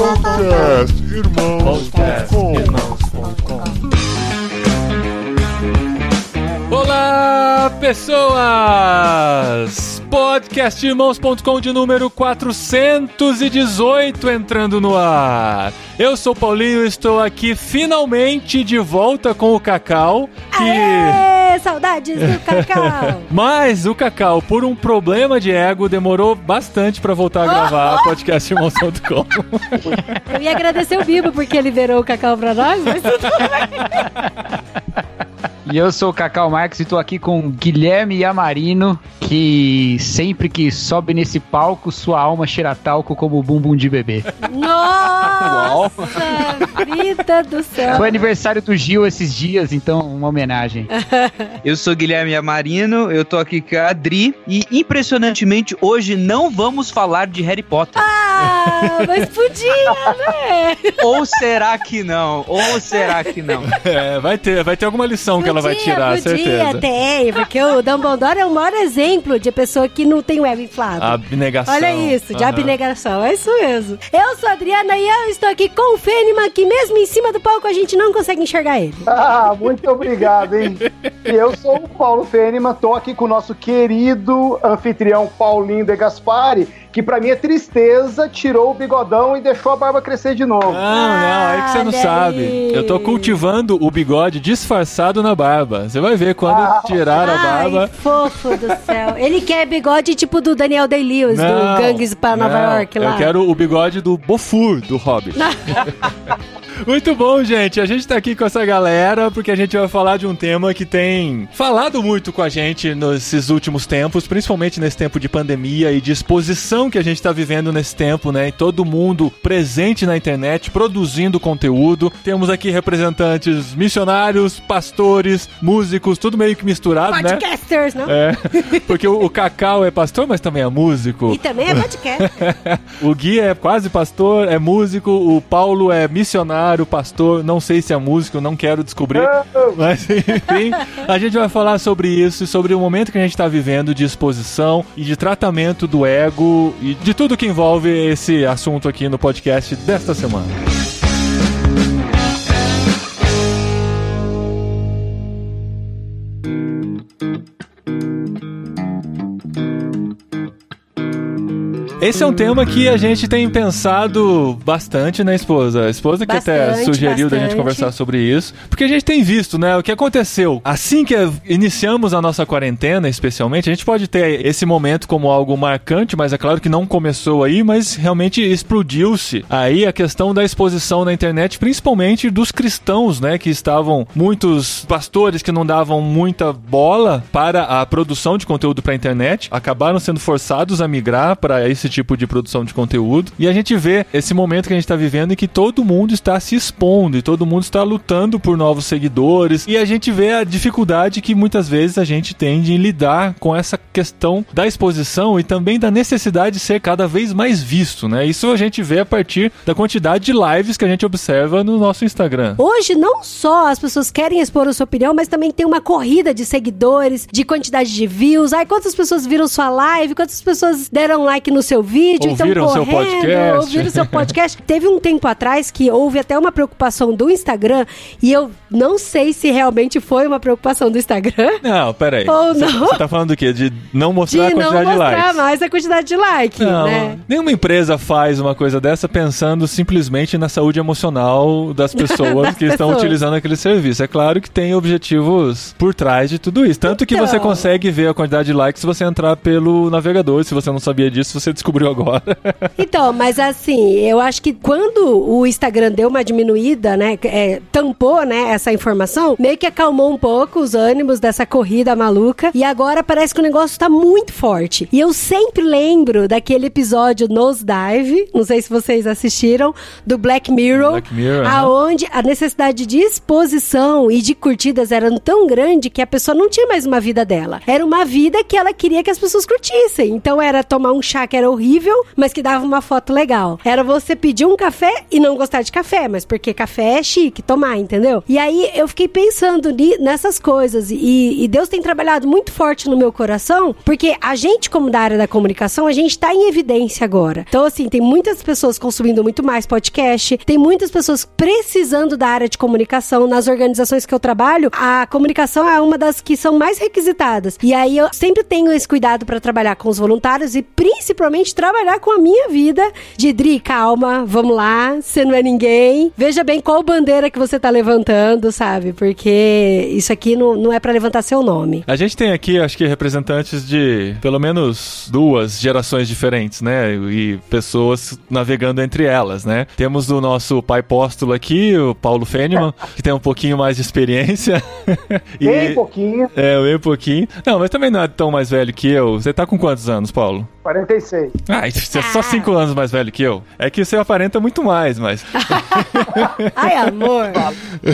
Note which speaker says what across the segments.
Speaker 1: Podcast Irmãos.com
Speaker 2: Olá, pessoas! Podcastirmãos.com de número 418 entrando no ar. Eu sou o Paulinho estou aqui finalmente de volta com o Cacau. Que...
Speaker 3: Aê, saudades do Cacau!
Speaker 2: Mas o Cacau, por um problema de ego, demorou bastante pra voltar a gravar podcastirmãos.com.
Speaker 3: Eu ia agradecer o Bibo porque ele liberou o Cacau pra nós, mas tudo bem.
Speaker 4: E eu sou o Cacau Marques e tô aqui com Guilherme Yamarino, que sempre que sobe nesse palco, sua alma cheira talco como o bumbum de bebê.
Speaker 3: Nossa, vida do céu.
Speaker 4: Foi aniversário do Gil esses dias, então uma homenagem.
Speaker 5: Eu sou Guilherme Amarino, eu tô aqui com a Adri e impressionantemente hoje não vamos falar de Harry Potter.
Speaker 3: Ah, mas podia, né?
Speaker 5: Ou será que não? Ou será que não?
Speaker 2: É, vai ter, vai ter alguma lição que ela vai
Speaker 3: Podia,
Speaker 2: tirar,
Speaker 3: podia,
Speaker 2: certeza.
Speaker 3: tem, porque o Dumbledore é o maior exemplo de pessoa que não tem o ego inflado.
Speaker 2: Abnegação.
Speaker 3: Olha isso, de
Speaker 2: Aham.
Speaker 3: abnegação, é isso mesmo. Eu sou a Adriana e eu estou aqui com o Fênima, que mesmo em cima do palco a gente não consegue enxergar ele.
Speaker 6: Ah, muito obrigado, hein? E eu sou o Paulo Fênima, tô aqui com o nosso querido anfitrião Paulinho De Gaspari, que pra mim é tristeza, tirou o bigodão e deixou a barba crescer de novo.
Speaker 2: Não, não, aí que você não sabe.
Speaker 3: aí.
Speaker 2: Eu tô cultivando o bigode disfarçado na barba. Você vai ver quando
Speaker 6: Ah.
Speaker 2: tirar a
Speaker 3: Ai,
Speaker 2: barba.
Speaker 3: fofo do céu. Ele quer bigode tipo do Daniel Day-Lewis, do Gangues para Nova York lá.
Speaker 2: Eu quero o bigode do Bofur, do Hobbit. Muito bom, gente. A gente tá aqui com essa galera porque a gente vai falar de um tema que tem falado muito com a gente nesses últimos tempos, principalmente nesse tempo de pandemia e de exposição que a gente tá vivendo nesse tempo, né? E todo mundo presente na internet, produzindo conteúdo. Temos aqui representantes missionários, pastores, músicos, tudo meio que misturado, né?
Speaker 3: Podcasters, não?
Speaker 2: É, porque o, o Cacau é pastor, mas também é músico.
Speaker 3: E também é podcast.
Speaker 2: O Gui é quase pastor, é músico, o Paulo é missionário, pastor, não sei se é músico, não quero descobrir. Mas enfim, a gente vai falar sobre isso, e sobre o momento que a gente está vivendo de exposição e de tratamento do ego e de tudo que envolve esse assunto aqui no podcast desta semana. Esse é um tema que a gente tem pensado bastante, né, esposa? A esposa que até
Speaker 3: Bastante,
Speaker 2: sugeriu da gente
Speaker 3: bastante.
Speaker 2: conversar sobre isso. Porque a gente tem visto, né, o que aconteceu. Assim que iniciamos a nossa quarentena, especialmente, a gente pode ter esse momento como algo marcante, mas é claro que não começou aí, mas realmente explodiu-se aí a questão da exposição na internet, principalmente dos cristãos, né, que estavam muitos pastores que não davam muita bola para a produção de conteúdo para a internet, acabaram sendo forçados a migrar para esse tipo de produção de conteúdo. E a gente vê esse momento que a gente está vivendo em que todo mundo está se expondo e todo mundo está lutando por novos seguidores. E a gente vê a dificuldade que muitas vezes a gente tem de lidar com essa questão da exposição e também da necessidade de ser cada vez mais visto, né? Isso a gente vê a partir da quantidade de lives que a gente observa no nosso Instagram.
Speaker 3: Hoje, não só as pessoas querem expor a sua opinião, mas também tem uma corrida de seguidores, de quantidade de views. Ai, quantas pessoas viram sua live, quantas pessoas deram like no seu vídeo,
Speaker 2: Ouviram
Speaker 3: então
Speaker 2: seu
Speaker 3: correndo,
Speaker 2: podcast.
Speaker 3: ouviram seu podcast. Teve um tempo atrás que houve até uma preocupação do Instagram, e eu não sei se realmente foi uma preocupação do Instagram.
Speaker 2: Não, peraí.
Speaker 3: Ou
Speaker 2: Você-
Speaker 3: não.
Speaker 2: Você tá falando do quê? De não
Speaker 3: De
Speaker 2: mostrar a
Speaker 3: não
Speaker 2: quantidade de
Speaker 3: mostrar
Speaker 2: likes.
Speaker 3: mais a quantidade de like,
Speaker 2: Não,
Speaker 3: né?
Speaker 2: nenhuma empresa faz uma coisa dessa pensando simplesmente na saúde emocional das pessoas
Speaker 3: Das
Speaker 2: que estão
Speaker 3: pessoas.
Speaker 2: utilizando aquele serviço. É claro que tem objetivos por trás de tudo isso. Tanto que
Speaker 3: Então.
Speaker 2: você consegue ver a quantidade de likes se você entrar pelo navegador. Se você não sabia disso, você descobriu agora.
Speaker 3: Então, mas assim, eu acho que quando o Instagram deu uma diminuída, né, é, tampou, né, essa informação, meio que acalmou um pouco os ânimos dessa corrida maluca, e agora parece que o negócio tá muito forte. E eu sempre lembro daquele episódio Nosedive, não sei se vocês assistiram, do Black Mirror,
Speaker 2: Black Mirror,
Speaker 3: aonde a necessidade de exposição e de curtidas era tão grande que a pessoa não tinha mais uma vida dela. Era uma vida que ela queria que as pessoas curtissem. Então era tomar um chá que era horrível, mas que dava uma foto legal. Era você pedir um café e não gostar de café, mas porque café é chique, tomar, entendeu? E aí eu fiquei pensando nessas coisas e, e Deus tem trabalhado muito forte no meu coração, porque a gente, como da área da comunicação, a gente tá em evidência agora. Então, assim, tem muitas pessoas consumindo muito mais podcast, tem muitas pessoas precisando da área de comunicação. Nas organizações que eu trabalho, a comunicação é uma das que são mais requisitadas. E aí eu sempre tenho esse cuidado para trabalhar com os voluntários e principalmente trabalhar com a minha vida de Dri, calma, vamos lá, você não é ninguém. Veja bem qual bandeira que você tá levantando, sabe? Porque isso aqui não, não é para levantar seu nome.
Speaker 2: A gente tem aqui, acho que, representantes de pelo menos duas gerações diferentes, né? E pessoas navegando entre elas, né? Temos o nosso pai póstulo aqui, o Paulo Feniman, que tem um pouquinho mais de experiência.
Speaker 6: e, bem pouquinho.
Speaker 2: É, bem pouquinho. Não, mas também não é tão mais velho que eu. Você tá com quantos anos, Paulo?
Speaker 6: 46.
Speaker 2: Ah, você é só 5 anos mais velho que eu. É que você aparenta muito mais, mas.
Speaker 3: Ai, amor.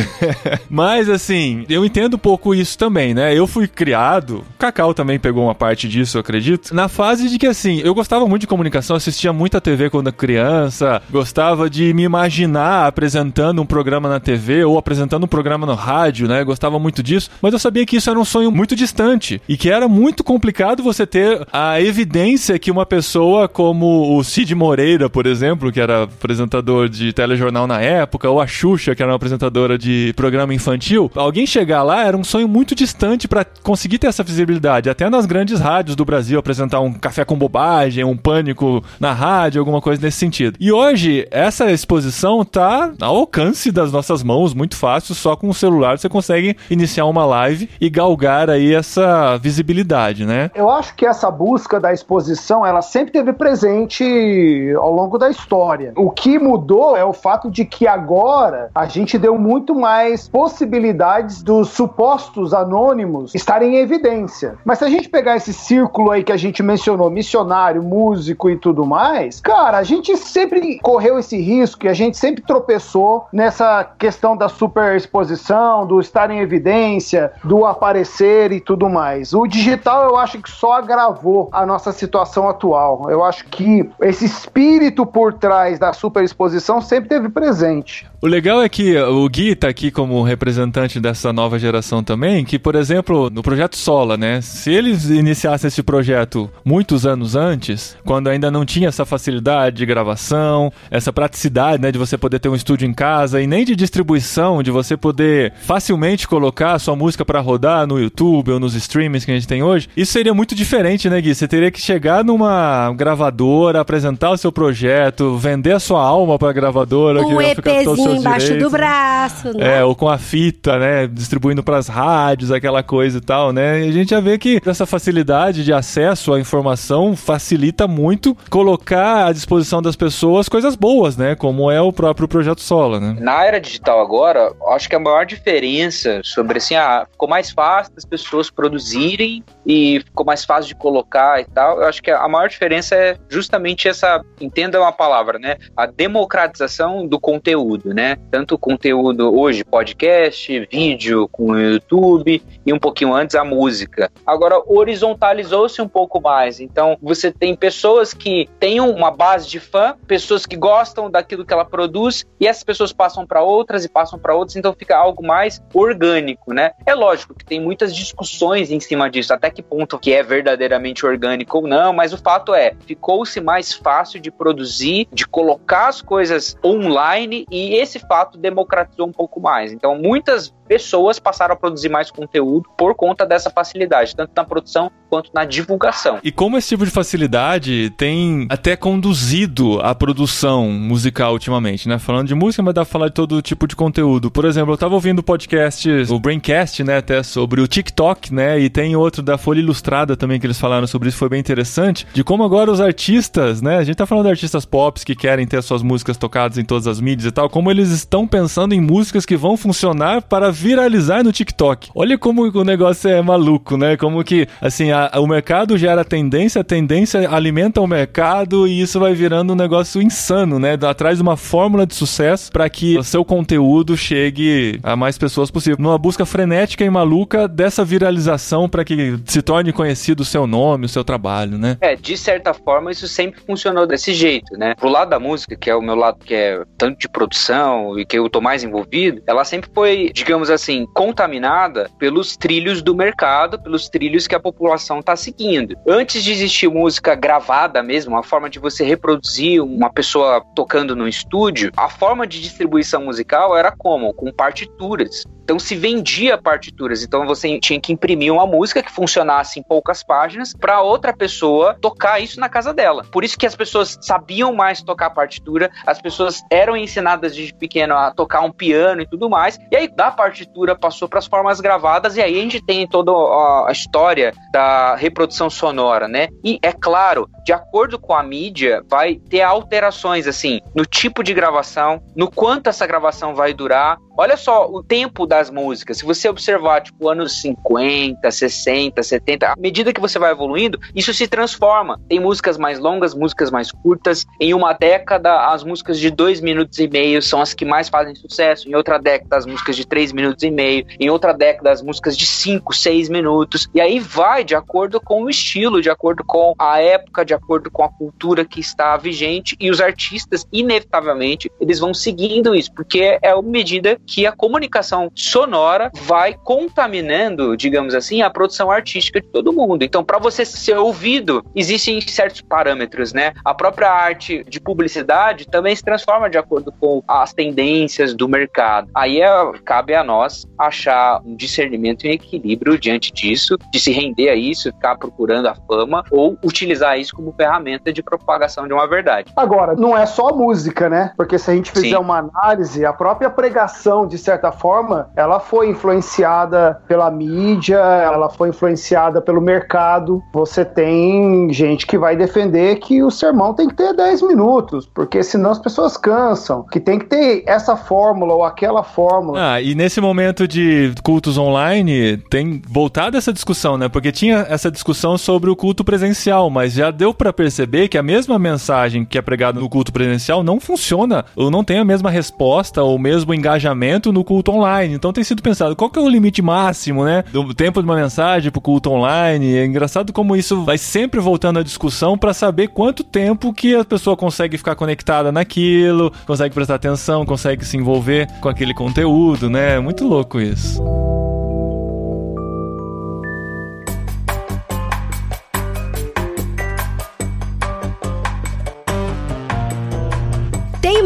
Speaker 2: mas, assim, eu entendo um pouco isso também, né? Eu fui criado, o Cacau também pegou uma parte disso, eu acredito, na fase de que, assim, eu gostava muito de comunicação, assistia muita TV quando criança, gostava de me imaginar apresentando um programa na TV ou apresentando um programa no rádio, né? Gostava muito disso, mas eu sabia que isso era um sonho muito distante e que era muito complicado você ter a evidência que uma pessoa como o Cid Moreira, por exemplo, que era apresentador de telejornal na época, ou a Xuxa, que era uma apresentadora de programa infantil, alguém chegar lá era um sonho muito distante para conseguir ter essa visibilidade. Até nas grandes rádios do Brasil, apresentar um café com bobagem, um pânico na rádio, alguma coisa nesse sentido. E hoje, essa exposição tá ao alcance das nossas mãos, muito fácil, só com o celular você consegue iniciar uma live e galgar aí essa visibilidade, né?
Speaker 6: Eu acho que essa busca da exposição ela sempre teve presente ao longo da história. O que mudou é o fato de que agora a gente deu muito mais possibilidades dos supostos anônimos estarem em evidência. Mas se a gente pegar esse círculo aí que a gente mencionou, missionário, músico e tudo mais, cara, a gente sempre correu esse risco e a gente sempre tropeçou nessa questão da superexposição, do estar em evidência, do aparecer e tudo mais. O digital eu acho que só agravou a nossa situação atual. Eu acho que esse espírito por trás da superexposição sempre teve presente.
Speaker 2: O legal é que o Gui tá aqui como representante dessa nova geração também, que, por exemplo, no projeto Sola, né? Se eles iniciassem esse projeto muitos anos antes, quando ainda não tinha essa facilidade de gravação, essa praticidade, né, de você poder ter um estúdio em casa e nem de distribuição, de você poder facilmente colocar a sua música para rodar no YouTube ou nos streamings que a gente tem hoje, isso seria muito diferente, né, Gui? Você teria que chegar numa gravadora, apresentar o seu projeto, vender a sua alma para a gravadora,
Speaker 3: um que ficar todo o embaixo direitos, do braço, né?
Speaker 2: É, ou com a fita, né? Distribuindo para as rádios, aquela coisa e tal, né? E a gente já vê que essa facilidade de acesso à informação facilita muito colocar à disposição das pessoas coisas boas, né? Como é o próprio Projeto Sola, né?
Speaker 7: Na era digital agora, acho que a maior diferença sobre assim, ah, ficou mais fácil das pessoas produzirem e ficou mais fácil de colocar e tal. Eu acho que a maior diferença é justamente essa, entenda uma palavra, né? A democratização do conteúdo, né? Tanto conteúdo hoje, podcast, vídeo com o YouTube e um pouquinho antes a música. Agora horizontalizou-se um pouco mais. Então você tem pessoas que têm uma base de fã, pessoas que gostam daquilo que ela produz e essas pessoas passam para outras e passam para outras, então fica algo mais orgânico, né? É lógico que tem muitas discussões em cima disso, até que ponto que é verdadeiramente orgânico ou não, mas o fato é, ficou-se mais fácil de produzir, de colocar as coisas online e esse fato democratizou um pouco mais. Então, muitas pessoas passaram a produzir mais conteúdo por conta dessa facilidade, tanto na produção quanto na divulgação.
Speaker 2: E como esse tipo de facilidade tem até conduzido a produção musical ultimamente, né? Falando de música, mas dá pra falar de todo tipo de conteúdo. Por exemplo, eu tava ouvindo o podcast, o Braincast, né, até sobre o TikTok, né? E tem outro da Folha Ilustrada também que eles falaram sobre isso, foi bem interessante, de como agora os artistas, né? A gente tá falando de artistas pop que querem ter suas músicas tocadas em todas as mídias e tal, como eles estão pensando em músicas que vão funcionar para viralizar no TikTok. Olha como o negócio é maluco, né? Como que, assim, a, o mercado gera tendência, a tendência alimenta o mercado e isso vai virando um negócio insano, né? Atrás de uma fórmula de sucesso para que o seu conteúdo chegue a mais pessoas possível. Numa busca frenética e maluca dessa viralização para que se torne conhecido o seu nome, o seu trabalho, né?
Speaker 7: É, de certa forma, isso sempre funcionou desse jeito, né? Pro lado da música, que é o meu lado que é tanto de produção e que eu tô mais envolvido, ela sempre foi, digamos assim, contaminada pelos trilhos do mercado, pelos trilhos que a população tá seguindo. Antes de existir música gravada mesmo, uma forma de você reproduzir uma pessoa tocando no estúdio, a forma de distribuição musical era como? Com partituras. Então se vendia partituras, então você tinha que imprimir uma música que funcionasse em poucas páginas para outra pessoa tocar isso na casa dela. Por isso que as pessoas sabiam mais tocar partitura, as pessoas eram ensinadas desde pequeno a tocar um piano e tudo mais. E aí da partitura passou para as formas gravadas e aí a gente tem toda a história da reprodução sonora, né? E é claro, de acordo com a mídia, vai ter alterações assim no tipo de gravação, no quanto essa gravação vai durar, Olha só o tempo das músicas. Se você observar, tipo, anos 50, 60, 70, à medida que você vai evoluindo, isso se transforma. Tem músicas mais longas, músicas mais curtas. Em uma década, as músicas de dois minutos e meio são as que mais fazem sucesso. Em outra década, as músicas de três minutos e meio. Em outra década, as músicas de cinco, seis minutos. E aí vai de acordo com o estilo, de acordo com a época, de acordo com a cultura que está vigente. E os artistas, inevitavelmente, eles vão seguindo isso, porque é uma medida que a comunicação sonora vai contaminando, digamos assim, a produção artística de todo mundo. Então, para você ser ouvido, existem certos parâmetros, né? A própria arte de publicidade também se transforma de acordo com as tendências do mercado. Aí é, cabe a nós achar um discernimento e um equilíbrio diante disso, de se render a isso, ficar procurando a fama ou utilizar isso como ferramenta de propagação de uma verdade.
Speaker 6: Agora, não é só música, né? Porque se a gente fizer Sim. uma análise, a própria pregação de certa forma, ela foi influenciada pela mídia, ela foi influenciada pelo mercado. Você tem gente que vai defender que o sermão tem que ter 10 minutos, porque senão as pessoas cansam, que tem que ter essa fórmula ou aquela fórmula.
Speaker 2: Ah, e nesse momento de cultos online, tem voltado essa discussão, né? Porque tinha essa discussão sobre o culto presencial, mas já deu para perceber que a mesma mensagem que é pregada no culto presencial não funciona, ou não tem a mesma resposta, ou o mesmo engajamento no culto online. Então tem sido pensado qual que é o limite máximo, né? Do tempo de uma mensagem pro culto online. É engraçado como isso vai sempre voltando à discussão para saber quanto tempo que a pessoa consegue ficar conectada naquilo, consegue prestar atenção, consegue se envolver com aquele conteúdo, né? É muito louco isso.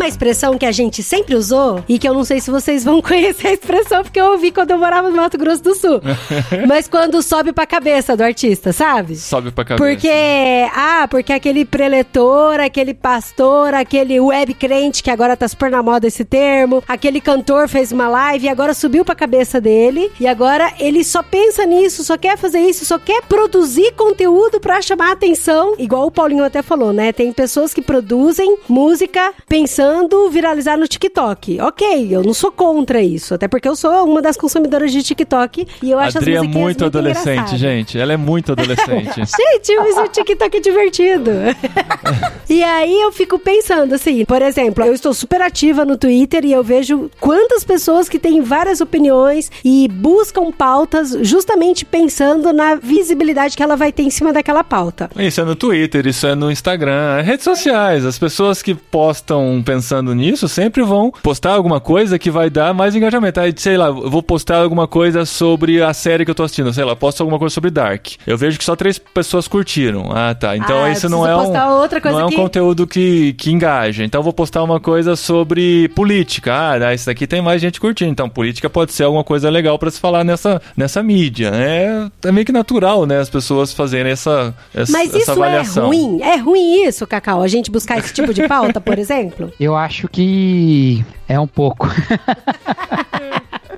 Speaker 3: Uma expressão que a gente sempre usou e que eu não sei se vocês vão conhecer a expressão, porque eu ouvi quando eu morava no Mato Grosso do Sul. Mas quando sobe pra cabeça do artista, sabe?
Speaker 2: Sobe pra cabeça.
Speaker 3: Porque, ah, porque aquele preletor, aquele pastor, aquele web crente, que agora tá super na moda esse termo, aquele cantor fez uma live e agora subiu pra cabeça dele e agora ele só pensa nisso, só quer fazer isso, só quer produzir conteúdo pra chamar atenção. Igual o Paulinho até falou, né? Tem pessoas que produzem música pensando pensando viralizar no TikTok. Ok, eu não sou contra isso, até porque eu sou uma das consumidoras de TikTok e eu acho
Speaker 2: Adri
Speaker 3: as
Speaker 2: é muito adolescente, gente. Ela é muito adolescente.
Speaker 3: gente, mas o TikTok é divertido. e aí eu fico pensando assim, por exemplo, eu estou super ativa no Twitter e eu vejo quantas pessoas que têm várias opiniões e buscam pautas justamente pensando na visibilidade que ela vai ter em cima daquela pauta.
Speaker 2: Isso é no Twitter, isso é no Instagram, é redes sociais. As pessoas que postam pensando nisso sempre vão postar alguma coisa que vai dar mais engajamento. Aí, sei lá, eu vou postar alguma coisa sobre a série que eu tô assistindo. Sei lá, posto alguma coisa sobre Dark. Eu vejo que só três pessoas curtiram. Ah, tá. Então ah, isso não é um, não é um conteúdo que, que engaja. Então eu vou postar uma coisa sobre política. Ah, isso daqui tem mais gente curtindo. Então política pode ser alguma coisa legal para se falar nessa, nessa mídia. É, é meio que natural, né? As pessoas fazerem essa, essa
Speaker 3: Mas isso
Speaker 2: avaliação.
Speaker 3: é ruim? É ruim isso, Cacau? A gente buscar esse tipo de pauta, por exemplo?
Speaker 4: Eu acho que é um pouco.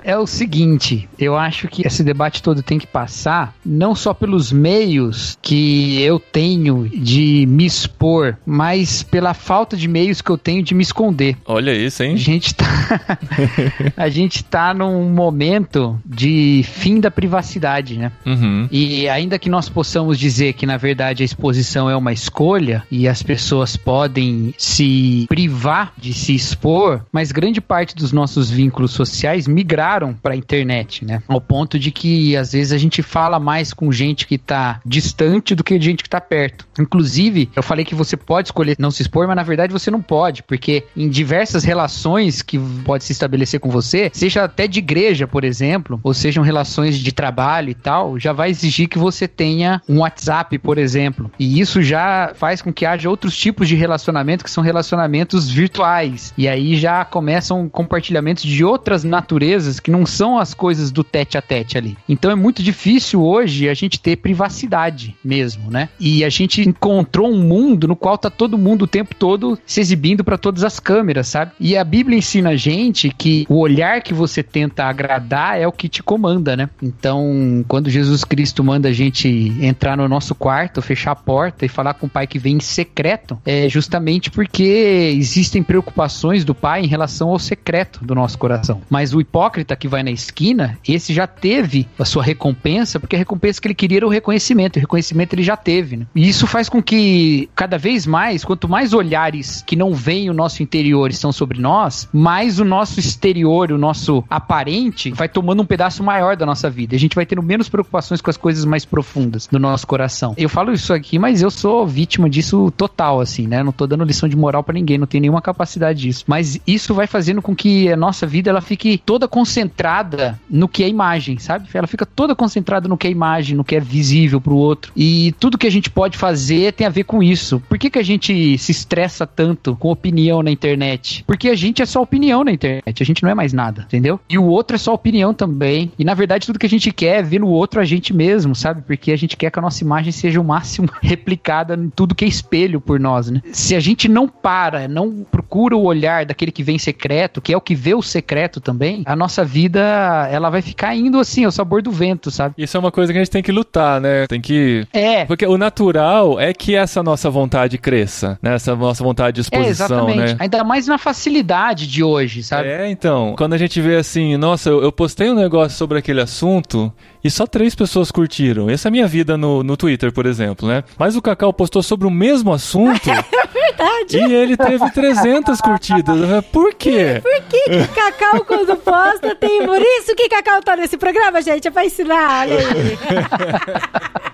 Speaker 4: é o seguinte, eu acho que esse debate todo tem que passar não só pelos meios que eu tenho de me expor, mas pela falta de meios que eu tenho de me esconder.
Speaker 2: Olha isso,
Speaker 4: A
Speaker 2: hein?
Speaker 4: gente tá a gente tá num momento de fim da privacidade, né?
Speaker 2: Uhum.
Speaker 4: E ainda que nós possamos dizer que na verdade a exposição é uma escolha e as pessoas podem se privar de se expor, mas grande parte dos nossos vínculos sociais migraram para a internet, né? Ao ponto de que às vezes a gente fala mais com gente que tá distante do que gente que tá perto. Inclusive, eu falei que você pode escolher não se expor, mas na verdade você não pode, porque em diversas relações que pode se estabelecer com você, seja até de igreja, por exemplo, ou sejam relações de trabalho e tal, já vai exigir que você tenha um WhatsApp, por exemplo. E isso já faz com que haja outros tipos de relacionamento que são relacionamentos virtuais. E aí já começam compartilhamentos de outras naturezas que não são as coisas do tete a tete ali. Então é muito difícil hoje a gente ter privacidade mesmo, né? E a gente encontrou um mundo no qual tá todo mundo o tempo todo se exibindo para todas as câmeras, sabe? E a Bíblia ensina a gente que o olhar que você tenta agradar é o que te comanda, né? Então, quando Jesus Cristo manda a gente entrar no nosso quarto, fechar a porta e falar com o Pai que vem em secreto, é justamente porque existem preocupações do Pai em relação ao secreto do nosso coração. Mas o hipócrita que vai na esquina, esse já teve a sua recompensa, porque a recompensa que ele queria era o reconhecimento. O reconhecimento ele já teve, né? E isso faz com que cada vez mais, quanto mais olhares que não veem o nosso interior estão sobre nós, mais o nosso exterior, o nosso aparente, vai tomando um pedaço maior da nossa vida. A gente vai tendo menos preocupações com as coisas mais profundas do nosso coração. Eu falo isso aqui, mas eu sou vítima disso total, assim, né? Não tô dando lição de moral pra ninguém, não tenho nenhuma capacidade disso. Mas isso vai fazendo com que a nossa vida ela fique toda concentrada no que é imagem, sabe? Ela fica toda concentrada no que é imagem, no que é visível pro outro. E tudo que a gente pode fazer tem a ver com isso. Por que, que a gente se estressa tanto com opinião na internet? Porque a gente é só opinião na internet, a gente não é mais nada, entendeu? E o outro é só opinião também. E na verdade, tudo que a gente quer é ver no outro a gente mesmo, sabe? Porque a gente quer que a nossa imagem seja o máximo replicada em tudo que é espelho por nós, né? Se a gente não para, não procura o olhar daquele que vem secreto, que é o que vê o secreto também, a nossa vida, ela vai ficar indo assim, ao sabor do vento, sabe?
Speaker 2: Isso é uma coisa que a gente tem que lutar, né? Tem que.
Speaker 4: É,
Speaker 2: Porque o natural é que essa nossa vontade cresça, né? Essa nossa vontade de
Speaker 4: é
Speaker 2: exposição,
Speaker 4: exatamente.
Speaker 2: né?
Speaker 4: Ainda mais na facilidade de hoje, sabe?
Speaker 2: É, então, quando a gente vê assim, nossa, eu, eu postei um negócio sobre aquele assunto e só três pessoas curtiram. Essa é a minha vida no, no Twitter, por exemplo, né? Mas o Cacau postou sobre o mesmo assunto
Speaker 3: Verdade.
Speaker 2: e ele teve 300 curtidas. Por quê?
Speaker 3: Por que, que Cacau, quando posta, tem. Por isso que Cacau tá nesse programa, gente. É pra ensinar. Olha aí.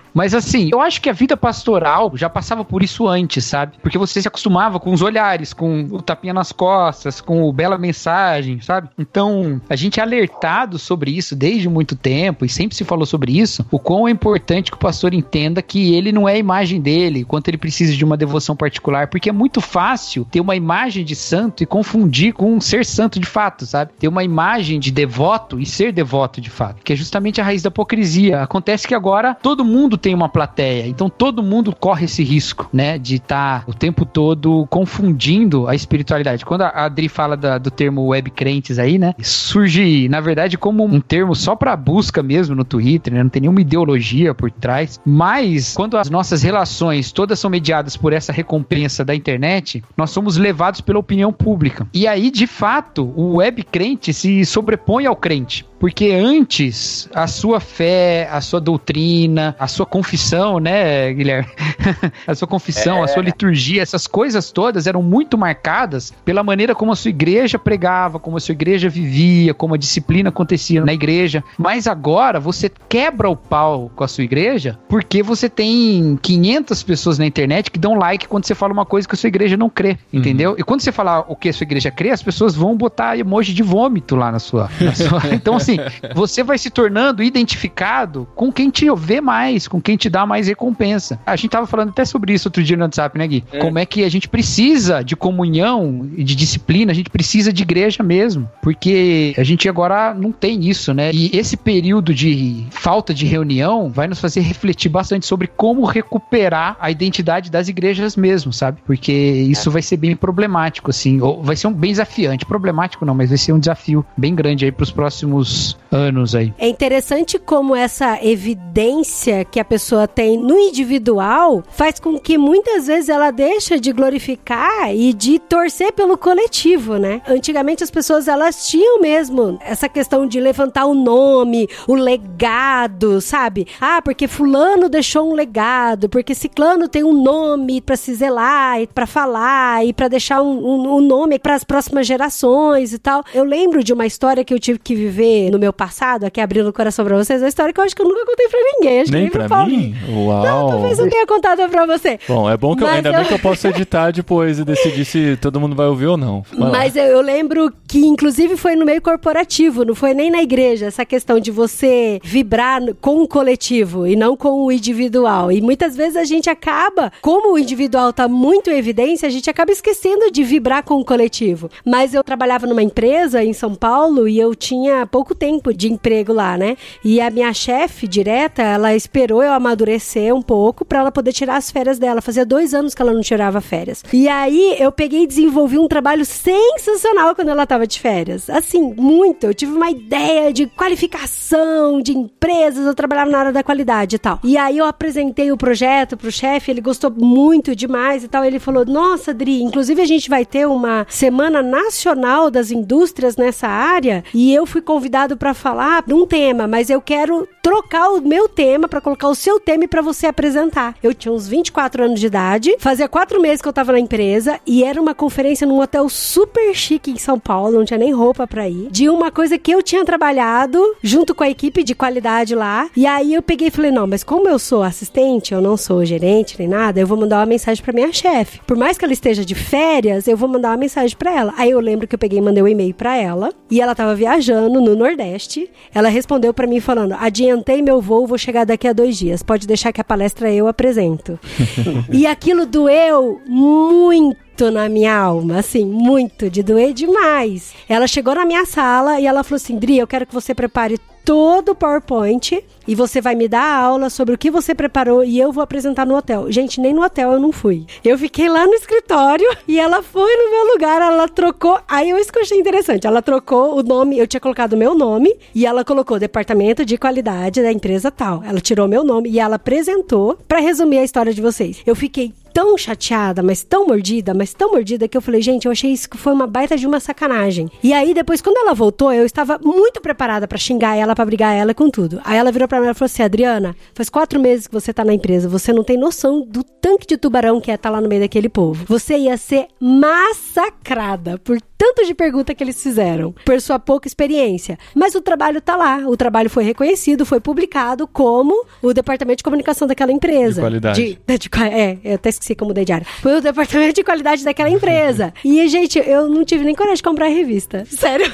Speaker 4: Mas assim, eu acho que a vida pastoral já passava por isso antes, sabe? Porque você se acostumava com os olhares, com o tapinha nas costas, com o bela mensagem, sabe? Então, a gente é alertado sobre isso desde muito tempo e sempre se falou sobre isso, o quão é importante que o pastor entenda que ele não é a imagem dele, quanto ele precisa de uma devoção particular, porque é muito fácil ter uma imagem de santo e confundir com um ser santo de fato, sabe? Ter uma imagem de devoto e ser devoto de fato, que é justamente a raiz da hipocrisia. Acontece que agora todo mundo tem uma plateia, então todo mundo corre esse risco, né, de estar o tempo todo confundindo a espiritualidade. Quando a Adri fala da- do termo web crentes aí, né, surge, na verdade, como um termo só para busca mesmo no Twitter, né, não tem nenhuma ideologia por trás, mas quando as nossas relações todas são mediadas por essa recompensa da internet, nós somos levados pela opinião pública. E aí, de fato, o web crente se sobrepõe ao crente. Porque antes, a sua fé, a sua doutrina, a sua confissão, né, Guilherme? a sua confissão, a sua liturgia, essas coisas todas eram muito marcadas pela maneira como a sua igreja pregava, como a sua igreja vivia, como a disciplina acontecia na igreja. Mas agora você quebra o pau com a sua igreja porque você tem 500 pessoas na internet que dão like quando você fala uma coisa que a sua igreja não crê, entendeu? E quando você falar o que a sua igreja crê, as pessoas vão botar emoji de vômito lá na sua. na sua- Então, assim, você vai se tornando identificado com quem te vê mais, com quem te dá mais recompensa. A gente tava falando até sobre isso outro dia no WhatsApp, né, Gui? Como é que a gente precisa de comunhão e de disciplina, a gente precisa de igreja mesmo. Porque a gente agora não tem isso, né? E esse período de falta de reunião vai nos fazer refletir bastante sobre como recuperar a identidade das igrejas mesmo, sabe? Porque isso vai ser bem problemático, assim, ou vai ser um bem desafiante. Problemático não, mas vai ser um desafio bem grande aí pros próximos anos aí.
Speaker 3: É interessante como essa evidência que a pessoa tem no individual faz com que muitas vezes ela deixa de glorificar e de torcer pelo coletivo, né? Antigamente as pessoas elas tinham mesmo essa questão de levantar o nome, o legado, sabe? Ah, porque fulano deixou um legado, porque ciclano tem um nome para se zelar e para falar e para deixar um, um, um nome para as próximas gerações e tal. Eu lembro de uma história que eu tive que viver no meu passado, aqui abrindo o coração pra vocês, uma história que eu acho que eu nunca contei pra ninguém. Acho
Speaker 2: Nem
Speaker 3: que
Speaker 2: pra mim? Uau.
Speaker 3: Não, talvez eu tenha contado pra você.
Speaker 2: Bom, é bom que eu, ainda
Speaker 3: eu-
Speaker 2: bem que eu posso editar depois e decidir se todo mundo vai ouvir ou não. Vai.
Speaker 3: Mas eu, eu lembro que, inclusive, foi no meio corporativo, não foi nem na igreja, essa questão de você vibrar com o coletivo e não com o individual. E muitas vezes a gente acaba, como o individual tá muito em evidência, a gente acaba esquecendo de vibrar com o coletivo. Mas eu trabalhava numa empresa em São Paulo e eu tinha pouco tempo de emprego lá, né? E a minha chefe direta, ela esperou eu amadurecer um pouco pra ela poder tirar as férias dela. Fazia dois anos que ela não tirava férias. E aí eu peguei e desenvolvi um trabalho sensacional quando ela tava de férias. Assim, muito. Eu tive uma ideia de qualificação de empresas, eu trabalhava na área da qualidade e tal. E aí eu apresentei o projeto pro chefe, ele gostou muito demais e tal. Ele falou: Nossa, Dri, inclusive a gente vai ter uma semana nacional das indústrias nessa área e eu fui convidado para falar de um tema, mas eu quero trocar o meu tema para colocar o seu tema para você apresentar. Eu tinha uns 24 anos de idade, fazia quatro meses que eu tava na empresa e era uma conferência num hotel super chique em São Paulo, não tinha nem roupa para ir, de uma coisa que eu tinha trabalhado junto com a equipe de qualidade lá. E aí eu peguei e falei: "Não, mas como eu sou assistente, eu não sou gerente nem nada, eu vou mandar uma mensagem para minha chefe. Por mais que ela esteja de férias, eu vou mandar uma mensagem para ela". Aí eu lembro que eu peguei e mandei um e-mail para ela e ela tava viajando no Nordeste. Ela respondeu para mim falando: "Adiantei meu voo, vou chegar daqui a dois dias. Pode deixar que a palestra eu apresento". e aquilo doeu muito na minha alma, assim, muito, de doer demais. Ela chegou na minha sala e ela falou assim: Dri, eu quero que você prepare todo o PowerPoint e você vai me dar aula sobre o que você preparou e eu vou apresentar no hotel. Gente, nem no hotel eu não fui. Eu fiquei lá no escritório e ela foi no meu lugar, ela trocou. Aí eu achei interessante. Ela trocou o nome, eu tinha colocado o meu nome e ela colocou Departamento de Qualidade da empresa tal. Ela tirou meu nome e ela apresentou para resumir a história de vocês. Eu fiquei tão chateada, mas tão mordida, mas tão mordida que eu falei, gente, eu achei isso que foi uma baita de uma sacanagem. E aí depois quando ela voltou, eu estava muito preparada para xingar ela, para brigar ela com tudo. Aí ela virou para mim e falou assim: "Adriana, faz quatro meses que você tá na empresa, você não tem noção do tanque de tubarão que é estar lá no meio daquele povo. Você ia ser massacrada por tanto de pergunta que eles fizeram, por sua pouca experiência. Mas o trabalho tá lá, o trabalho foi reconhecido, foi publicado como o departamento de comunicação daquela empresa.
Speaker 2: De qualidade.
Speaker 3: De- de é, eu até esqueci como mudei de área. Foi o departamento de qualidade daquela empresa. E, gente, eu não tive nem coragem de comprar a revista. Sério.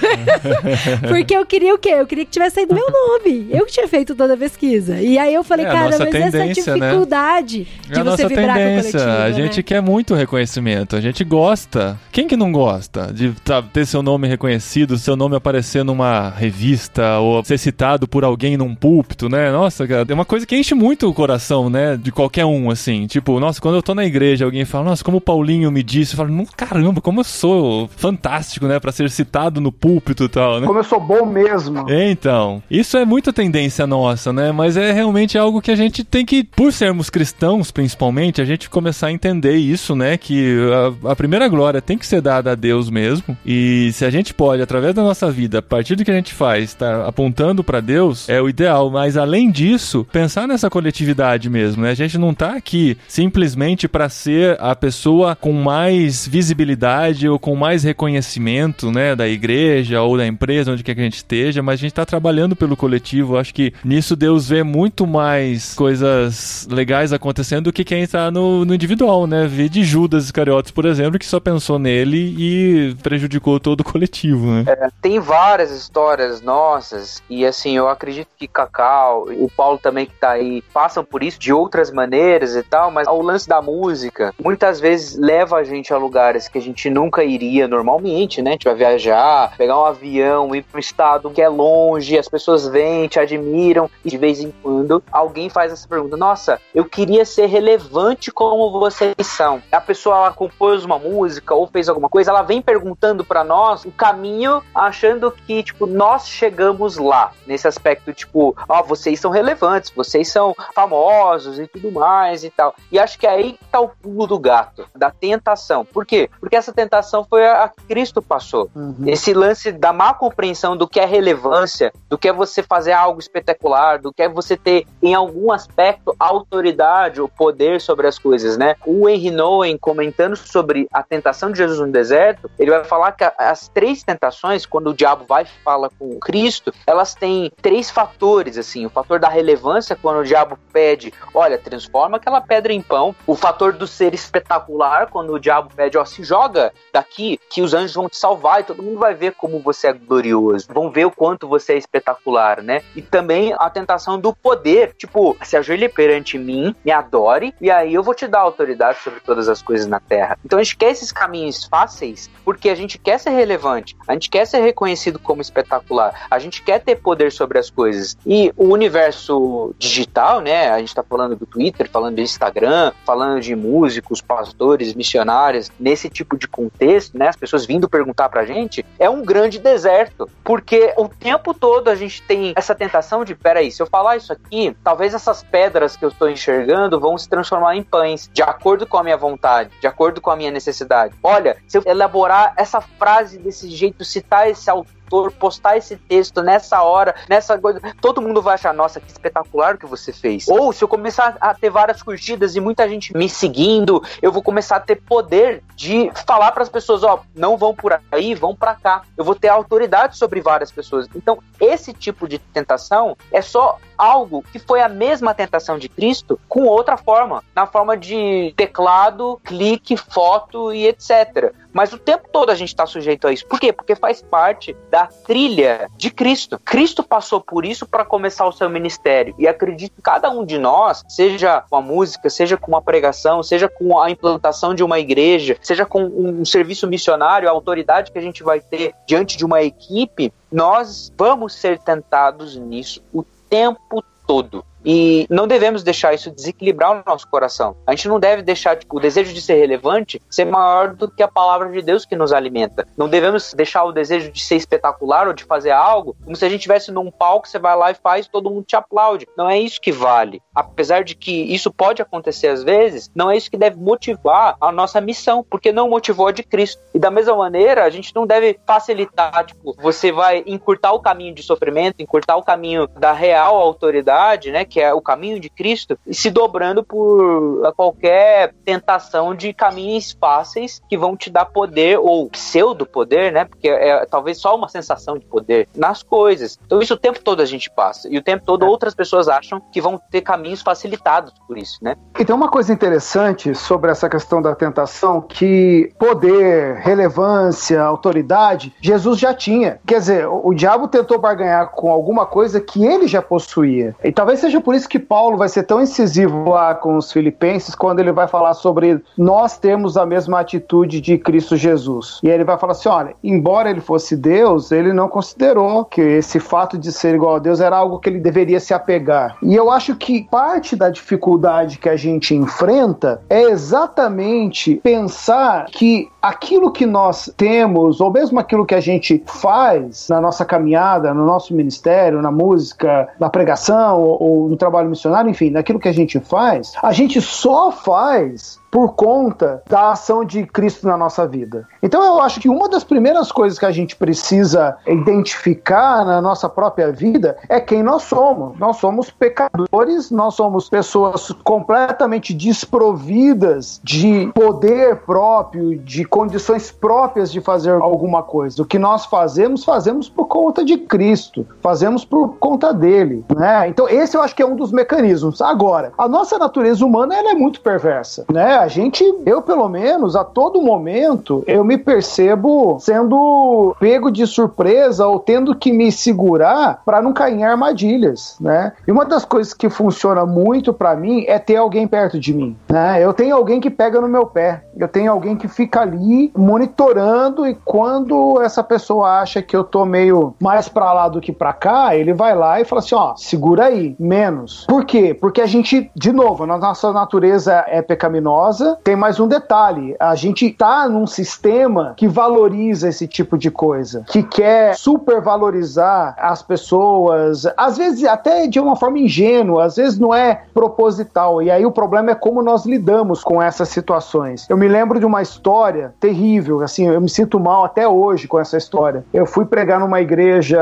Speaker 3: Porque eu queria o quê? Eu queria que tivesse saído meu nome. Eu que tinha feito toda a pesquisa. E aí eu falei,
Speaker 2: É
Speaker 3: cara,
Speaker 2: nossa
Speaker 3: mas essa
Speaker 2: tendência, né?
Speaker 3: dificuldade
Speaker 2: É
Speaker 3: de
Speaker 2: a
Speaker 3: você
Speaker 2: nossa
Speaker 3: vibrar
Speaker 2: tendência.
Speaker 3: com o coletivo,
Speaker 2: a gente
Speaker 3: né?
Speaker 2: quer muito reconhecimento. A gente gosta. Quem que não gosta de ter seu nome reconhecido, seu nome aparecer numa revista ou ser citado por alguém num púlpito, né? Nossa, cara, é uma coisa que enche muito o coração, né? De qualquer um, assim. Tipo, nossa, quando eu tô na igreja, alguém fala, nossa, como o Paulinho me disse, eu falo, "Não, caramba, como eu sou fantástico, né? Pra ser citado no púlpito e tal, né?
Speaker 6: Como eu sou bom mesmo.
Speaker 2: Então, isso é muito tendência nossa, né? Mas é realmente algo que a gente tem que, por sermos cristãos principalmente, a gente começar a entender isso, né? Que a, a primeira glória tem que ser dada a Deus mesmo. E se a gente pode, através da nossa vida, a partir do que a gente faz, estar apontando pra Deus, é o ideal. Mas além disso, pensar nessa coletividade mesmo, né? A gente não tá aqui simplesmente pra ser a pessoa com mais visibilidade ou com mais reconhecimimento, né? Da igreja ou da empresa, onde quer que a gente esteja, mas a gente tá trabalhando pelo coletivo. Acho que nisso Deus vê muito mais coisas legais acontecendo do que quem tá no, no individual, né? Vê de Judas Iscariotes, por exemplo, que só pensou nele e prejudicou todo o coletivo, né?
Speaker 7: Tem várias histórias nossas, e assim, eu acredito que Cacau o Paulo também que tá aí passam por isso de outras maneiras e tal, mas o lance da música música muitas vezes leva a gente a lugares que a gente nunca iria normalmente, né? A gente vai viajar, pegar um avião, ir para um estado que é longe, as pessoas vêm, te admiram, e de vez em quando alguém faz essa pergunta: Nossa, eu queria ser relevante como vocês são. A pessoa ela compôs uma música ou fez alguma coisa, ela vem perguntando para nós o caminho, achando que, tipo, nós chegamos lá. Nesse aspecto, tipo, ó, oh, vocês são relevantes, vocês são famosos e tudo mais e tal. E acho que aí tá o pulo do gato, da tentação. Por quê? Porque essa tentação foi a que Cristo passou. Uhum. Esse lance da má compreensão do que é relevância, do que é você fazer algo espetacular, do que é você ter, em algum aspecto, autoridade ou poder sobre as coisas, né? O Henry Nowen, comentando sobre a tentação de Jesus no deserto, ele vai falar que as três tentações, quando o diabo vai e fala com Cristo, elas têm três fatores, assim. O fator da relevância, quando o diabo pede, olha, transforma aquela pedra em pão. O fator do ser espetacular, quando o diabo pede, ó, se joga daqui, que os anjos vão te salvar e todo mundo vai ver como você é glorioso. Vão ver o quanto você é espetacular, né? E também a tentação do poder, tipo, se ajoelhe perante mim, me adore, e aí eu vou te dar autoridade sobre todas as coisas na terra. Então a gente quer esses caminhos fáceis porque a gente quer ser relevante, a gente quer ser reconhecido como espetacular, a gente quer ter poder sobre as coisas. E o universo digital, né? A gente tá falando do Twitter, falando do Instagram, falando de músicos, pastores, missionários, nesse tipo de contexto, né? As pessoas vindo perguntar pra gente, é um grande deserto. Porque o tempo todo a gente tem essa tentação de, peraí, se eu falar isso aqui, talvez essas pedras que eu estou enxergando vão se transformar em pães, de acordo com a minha vontade, de acordo com a minha necessidade. Olha, se eu elaborar essa frase desse jeito, citar esse autor, postar esse texto nessa hora, nessa coisa, todo mundo vai achar, nossa, que espetacular o que você fez. Ou se eu começar a ter várias curtidas e muita gente me seguindo, eu vou começar a ter poder de falar para as pessoas, ó, não vão por aí, vão para cá. Eu vou ter autoridade sobre várias pessoas. Então, esse tipo de tentação é só algo que foi a mesma tentação de Cristo com outra forma, na forma de teclado, clique, foto e etc. Mas o tempo todo a gente está sujeito a isso. Por quê? Porque faz parte da trilha de Cristo. Cristo passou por isso para começar o seu ministério. E acredito que cada um de nós, seja com a música, seja com uma pregação, seja com a implantação de uma igreja, seja com um serviço missionário, a autoridade que a gente vai ter diante de uma equipe, nós vamos ser tentados nisso o tempo todo. E não devemos deixar isso desequilibrar o nosso coração. A gente não deve deixar tipo, o desejo de ser relevante ser maior do que a palavra de Deus que nos alimenta. Não devemos deixar o desejo de ser espetacular ou de fazer algo como se a gente estivesse num palco, você vai lá e faz, todo mundo te aplaude. Não é isso que vale. Apesar de que isso pode acontecer às vezes, não é isso que deve motivar a nossa missão, porque não motivou a de Cristo. E da mesma maneira, a gente não deve facilitar, tipo, você vai encurtar o caminho de sofrimento, encurtar o caminho da real autoridade, né? Que é o caminho de Cristo, e se dobrando por qualquer tentação de caminhos fáceis que vão te dar poder ou pseudo poder, né? Porque é talvez só uma sensação de poder nas coisas. Então isso o tempo todo a gente passa e o tempo todo é. outras pessoas acham que vão ter caminhos facilitados por isso, né?
Speaker 6: E tem uma coisa interessante sobre essa questão da tentação que poder, relevância, autoridade, Jesus já tinha. Quer dizer, o diabo tentou barganhar com alguma coisa que ele já possuía. E talvez seja por isso que Paulo vai ser tão incisivo lá com os filipenses quando ele vai falar sobre nós termos a mesma atitude de Cristo Jesus. E ele vai falar assim: olha, embora ele fosse Deus, ele não considerou que esse fato de ser igual a Deus era algo que ele deveria se apegar. E eu acho que parte da dificuldade que a gente enfrenta é exatamente pensar que aquilo que nós temos, ou mesmo aquilo que a gente faz na nossa caminhada, no nosso ministério, na música, na pregação ou no trabalho missionário, enfim, naquilo que a gente faz, a gente só faz por conta da ação de Cristo na nossa vida. Então eu acho que uma das primeiras coisas que a gente precisa identificar na nossa própria vida é quem nós somos. Nós somos pecadores, nós somos pessoas completamente desprovidas de poder próprio, de condições próprias de fazer alguma coisa. O que nós fazemos, fazemos por conta de Cristo, fazemos por conta dele, né? Então esse eu acho que é um dos mecanismos. Agora, a nossa natureza humana ela é muito perversa, né? Gente, eu pelo menos, a todo momento, eu me percebo sendo pego de surpresa ou tendo que me segurar para não cair em armadilhas, né? E uma das coisas que funciona muito para mim é ter alguém perto de mim, né? Eu tenho alguém que pega no meu pé, eu tenho alguém que fica ali monitorando e quando essa pessoa acha que eu tô meio mais para lá do que para cá, ele vai lá e fala assim, ó, segura aí, menos. Por quê? Porque a gente, de novo, a nossa natureza é pecaminosa. Tem mais um detalhe, a gente tá num sistema que valoriza esse tipo de coisa, que quer supervalorizar as pessoas, às vezes até de uma forma ingênua, às vezes não é proposital. E aí o problema é como nós lidamos com essas situações. Eu me lembro de uma história terrível, assim, eu me sinto mal até hoje com essa história. Eu fui pregar numa igreja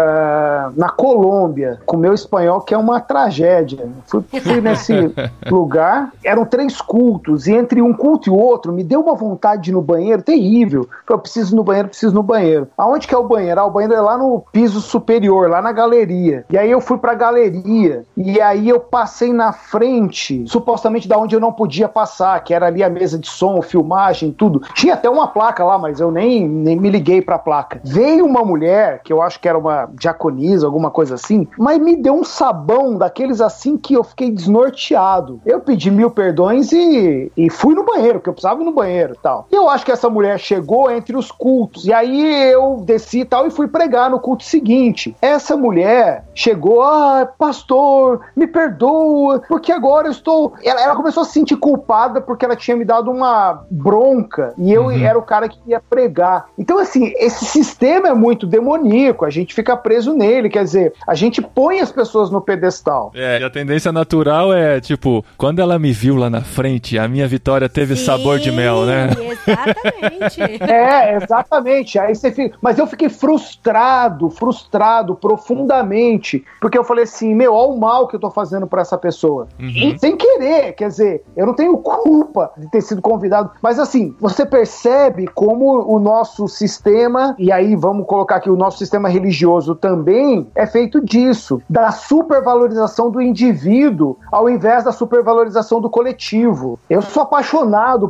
Speaker 6: na Colômbia, com meu espanhol, que é uma tragédia. Fui, fui nesse lugar, eram três cultos, e entre um culto e outro, me deu uma vontade de ir no banheiro terrível. Eu preciso ir no banheiro, preciso ir no banheiro. Aonde que é o banheiro? Ah, o banheiro é lá no piso superior, lá na galeria. E aí eu fui pra galeria, e aí eu passei na frente, supostamente da onde eu não podia passar, que era ali a mesa de som, filmagem, tudo. Tinha até uma placa lá, mas eu nem, nem me liguei pra placa. Veio uma mulher, que eu acho que era uma diaconisa, alguma coisa assim, mas me deu um sabão daqueles assim que eu fiquei desnorteado. Eu pedi mil perdões e, e fui no banheiro, porque eu precisava ir no banheiro e tal. E eu acho que essa mulher chegou entre os cultos. E aí eu desci e tal e fui pregar no culto seguinte. Essa mulher chegou, ah, pastor, me perdoa, porque agora eu estou. Ela, ela começou a se sentir culpada porque ela tinha me dado uma bronca e eu uhum. era o cara que ia pregar. Então, assim, esse sistema é muito demoníaco, a gente fica preso nele, quer dizer, a gente põe as pessoas no pedestal.
Speaker 2: É, e a tendência natural é, tipo, quando ela me viu lá na frente, a minha vitória teve Sim, sabor de mel, né?
Speaker 6: Exatamente. é, exatamente. Aí você fica. Mas eu fiquei frustrado, frustrado profundamente, porque eu falei assim: meu, olha o mal que eu tô fazendo para essa pessoa. Uhum. Sem querer, quer dizer, eu não tenho culpa de ter sido convidado, mas assim, você percebe como o nosso sistema, e aí vamos colocar aqui o nosso sistema religioso também, é feito disso, da supervalorização do indivíduo ao invés da supervalorização do coletivo. Eu sou apaixonado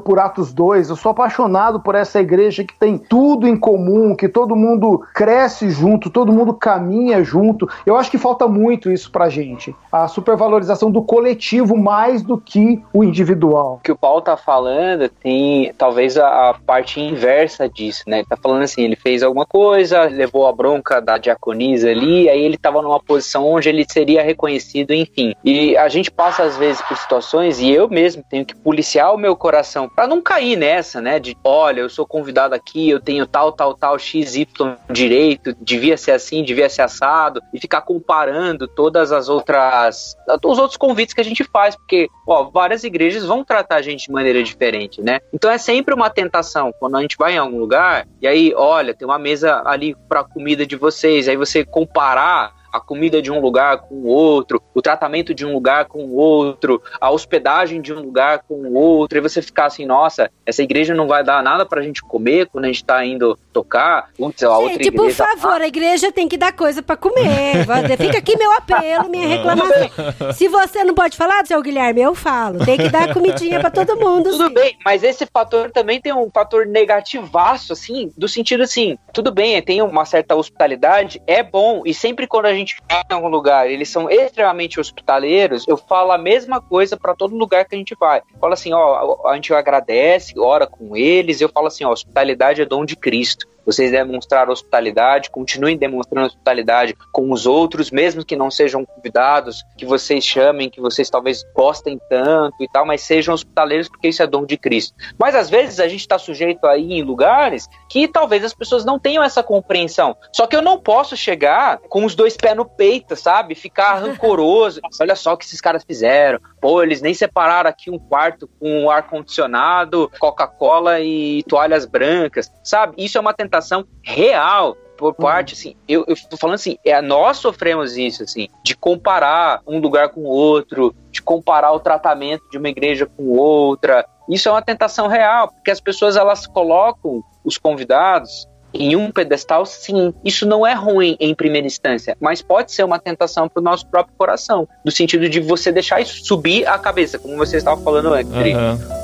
Speaker 6: por Atos 2, eu sou apaixonado por essa igreja que tem tudo em comum, que todo mundo cresce junto, todo mundo caminha junto. Eu acho que falta muito isso pra gente. A supervalorização do coletivo mais do que o individual.
Speaker 7: O que o Paulo tá falando tem talvez a, a parte inversa disso, né? Ele tá falando assim, ele fez alguma coisa, levou a bronca da diaconisa ali, aí ele tava numa posição onde ele seria reconhecido, enfim. E a gente passa às vezes por situações e eu mesmo tenho que policiar o meu coração para não cair nessa, né? De olha, eu sou convidado aqui, eu tenho tal, tal, tal, XY direito, devia ser assim, devia ser assado, e ficar comparando todas as outras. os outros convites que a gente faz, porque, ó, várias igrejas vão tratar a gente de maneira diferente, né? Então é sempre uma tentação quando a gente vai em algum lugar e aí, olha, tem uma mesa ali para comida de vocês, aí você comparar a comida de um lugar com o outro, o tratamento de um lugar com o outro, a hospedagem de um lugar com o outro, e você ficar assim, nossa, essa igreja não vai dar nada pra gente comer quando a gente tá indo tocar. Putz, a outra igreja...
Speaker 3: por favor, a igreja tem que dar coisa pra comer. Fica aqui meu apelo, minha reclamação. Se você não pode falar, seu Guilherme, eu falo. Tem que dar comidinha pra todo mundo.
Speaker 7: Tudo sim. bem, mas esse fator também tem um fator negativaço, assim, do sentido assim, tudo bem, tem uma certa hospitalidade, é bom, e sempre quando a gente gente vai em algum lugar, eles são extremamente hospitaleiros, eu falo a mesma coisa para todo lugar que a gente vai. Eu falo assim, ó, a gente agradece, ora com eles, eu falo assim, ó, hospitalidade é dom de Cristo. Vocês demonstraram hospitalidade, continuem demonstrando hospitalidade com os outros, mesmo que não sejam convidados, que vocês chamem, que vocês talvez gostem tanto e tal, mas sejam hospitaleiros porque isso é dom de Cristo. Mas às vezes a gente está sujeito a ir em lugares que talvez as pessoas não tenham essa compreensão. Só que eu não posso chegar com os dois pés no peito, sabe? Ficar rancoroso. Olha só o que esses caras fizeram. Pô, eles nem separaram aqui um quarto com ar-condicionado, Coca-Cola e toalhas brancas, sabe? Isso é uma tentativa real por uhum. parte, assim, eu, eu tô falando assim, é, nós sofremos isso, assim, de comparar um lugar com outro, de comparar o tratamento de uma igreja com outra. Isso é uma tentação real, porque as pessoas elas colocam os convidados em um pedestal, sim. Isso não é ruim em primeira instância, mas pode ser uma tentação para o nosso próprio coração, no sentido de você deixar isso subir a cabeça, como você estava falando antes. Uhum.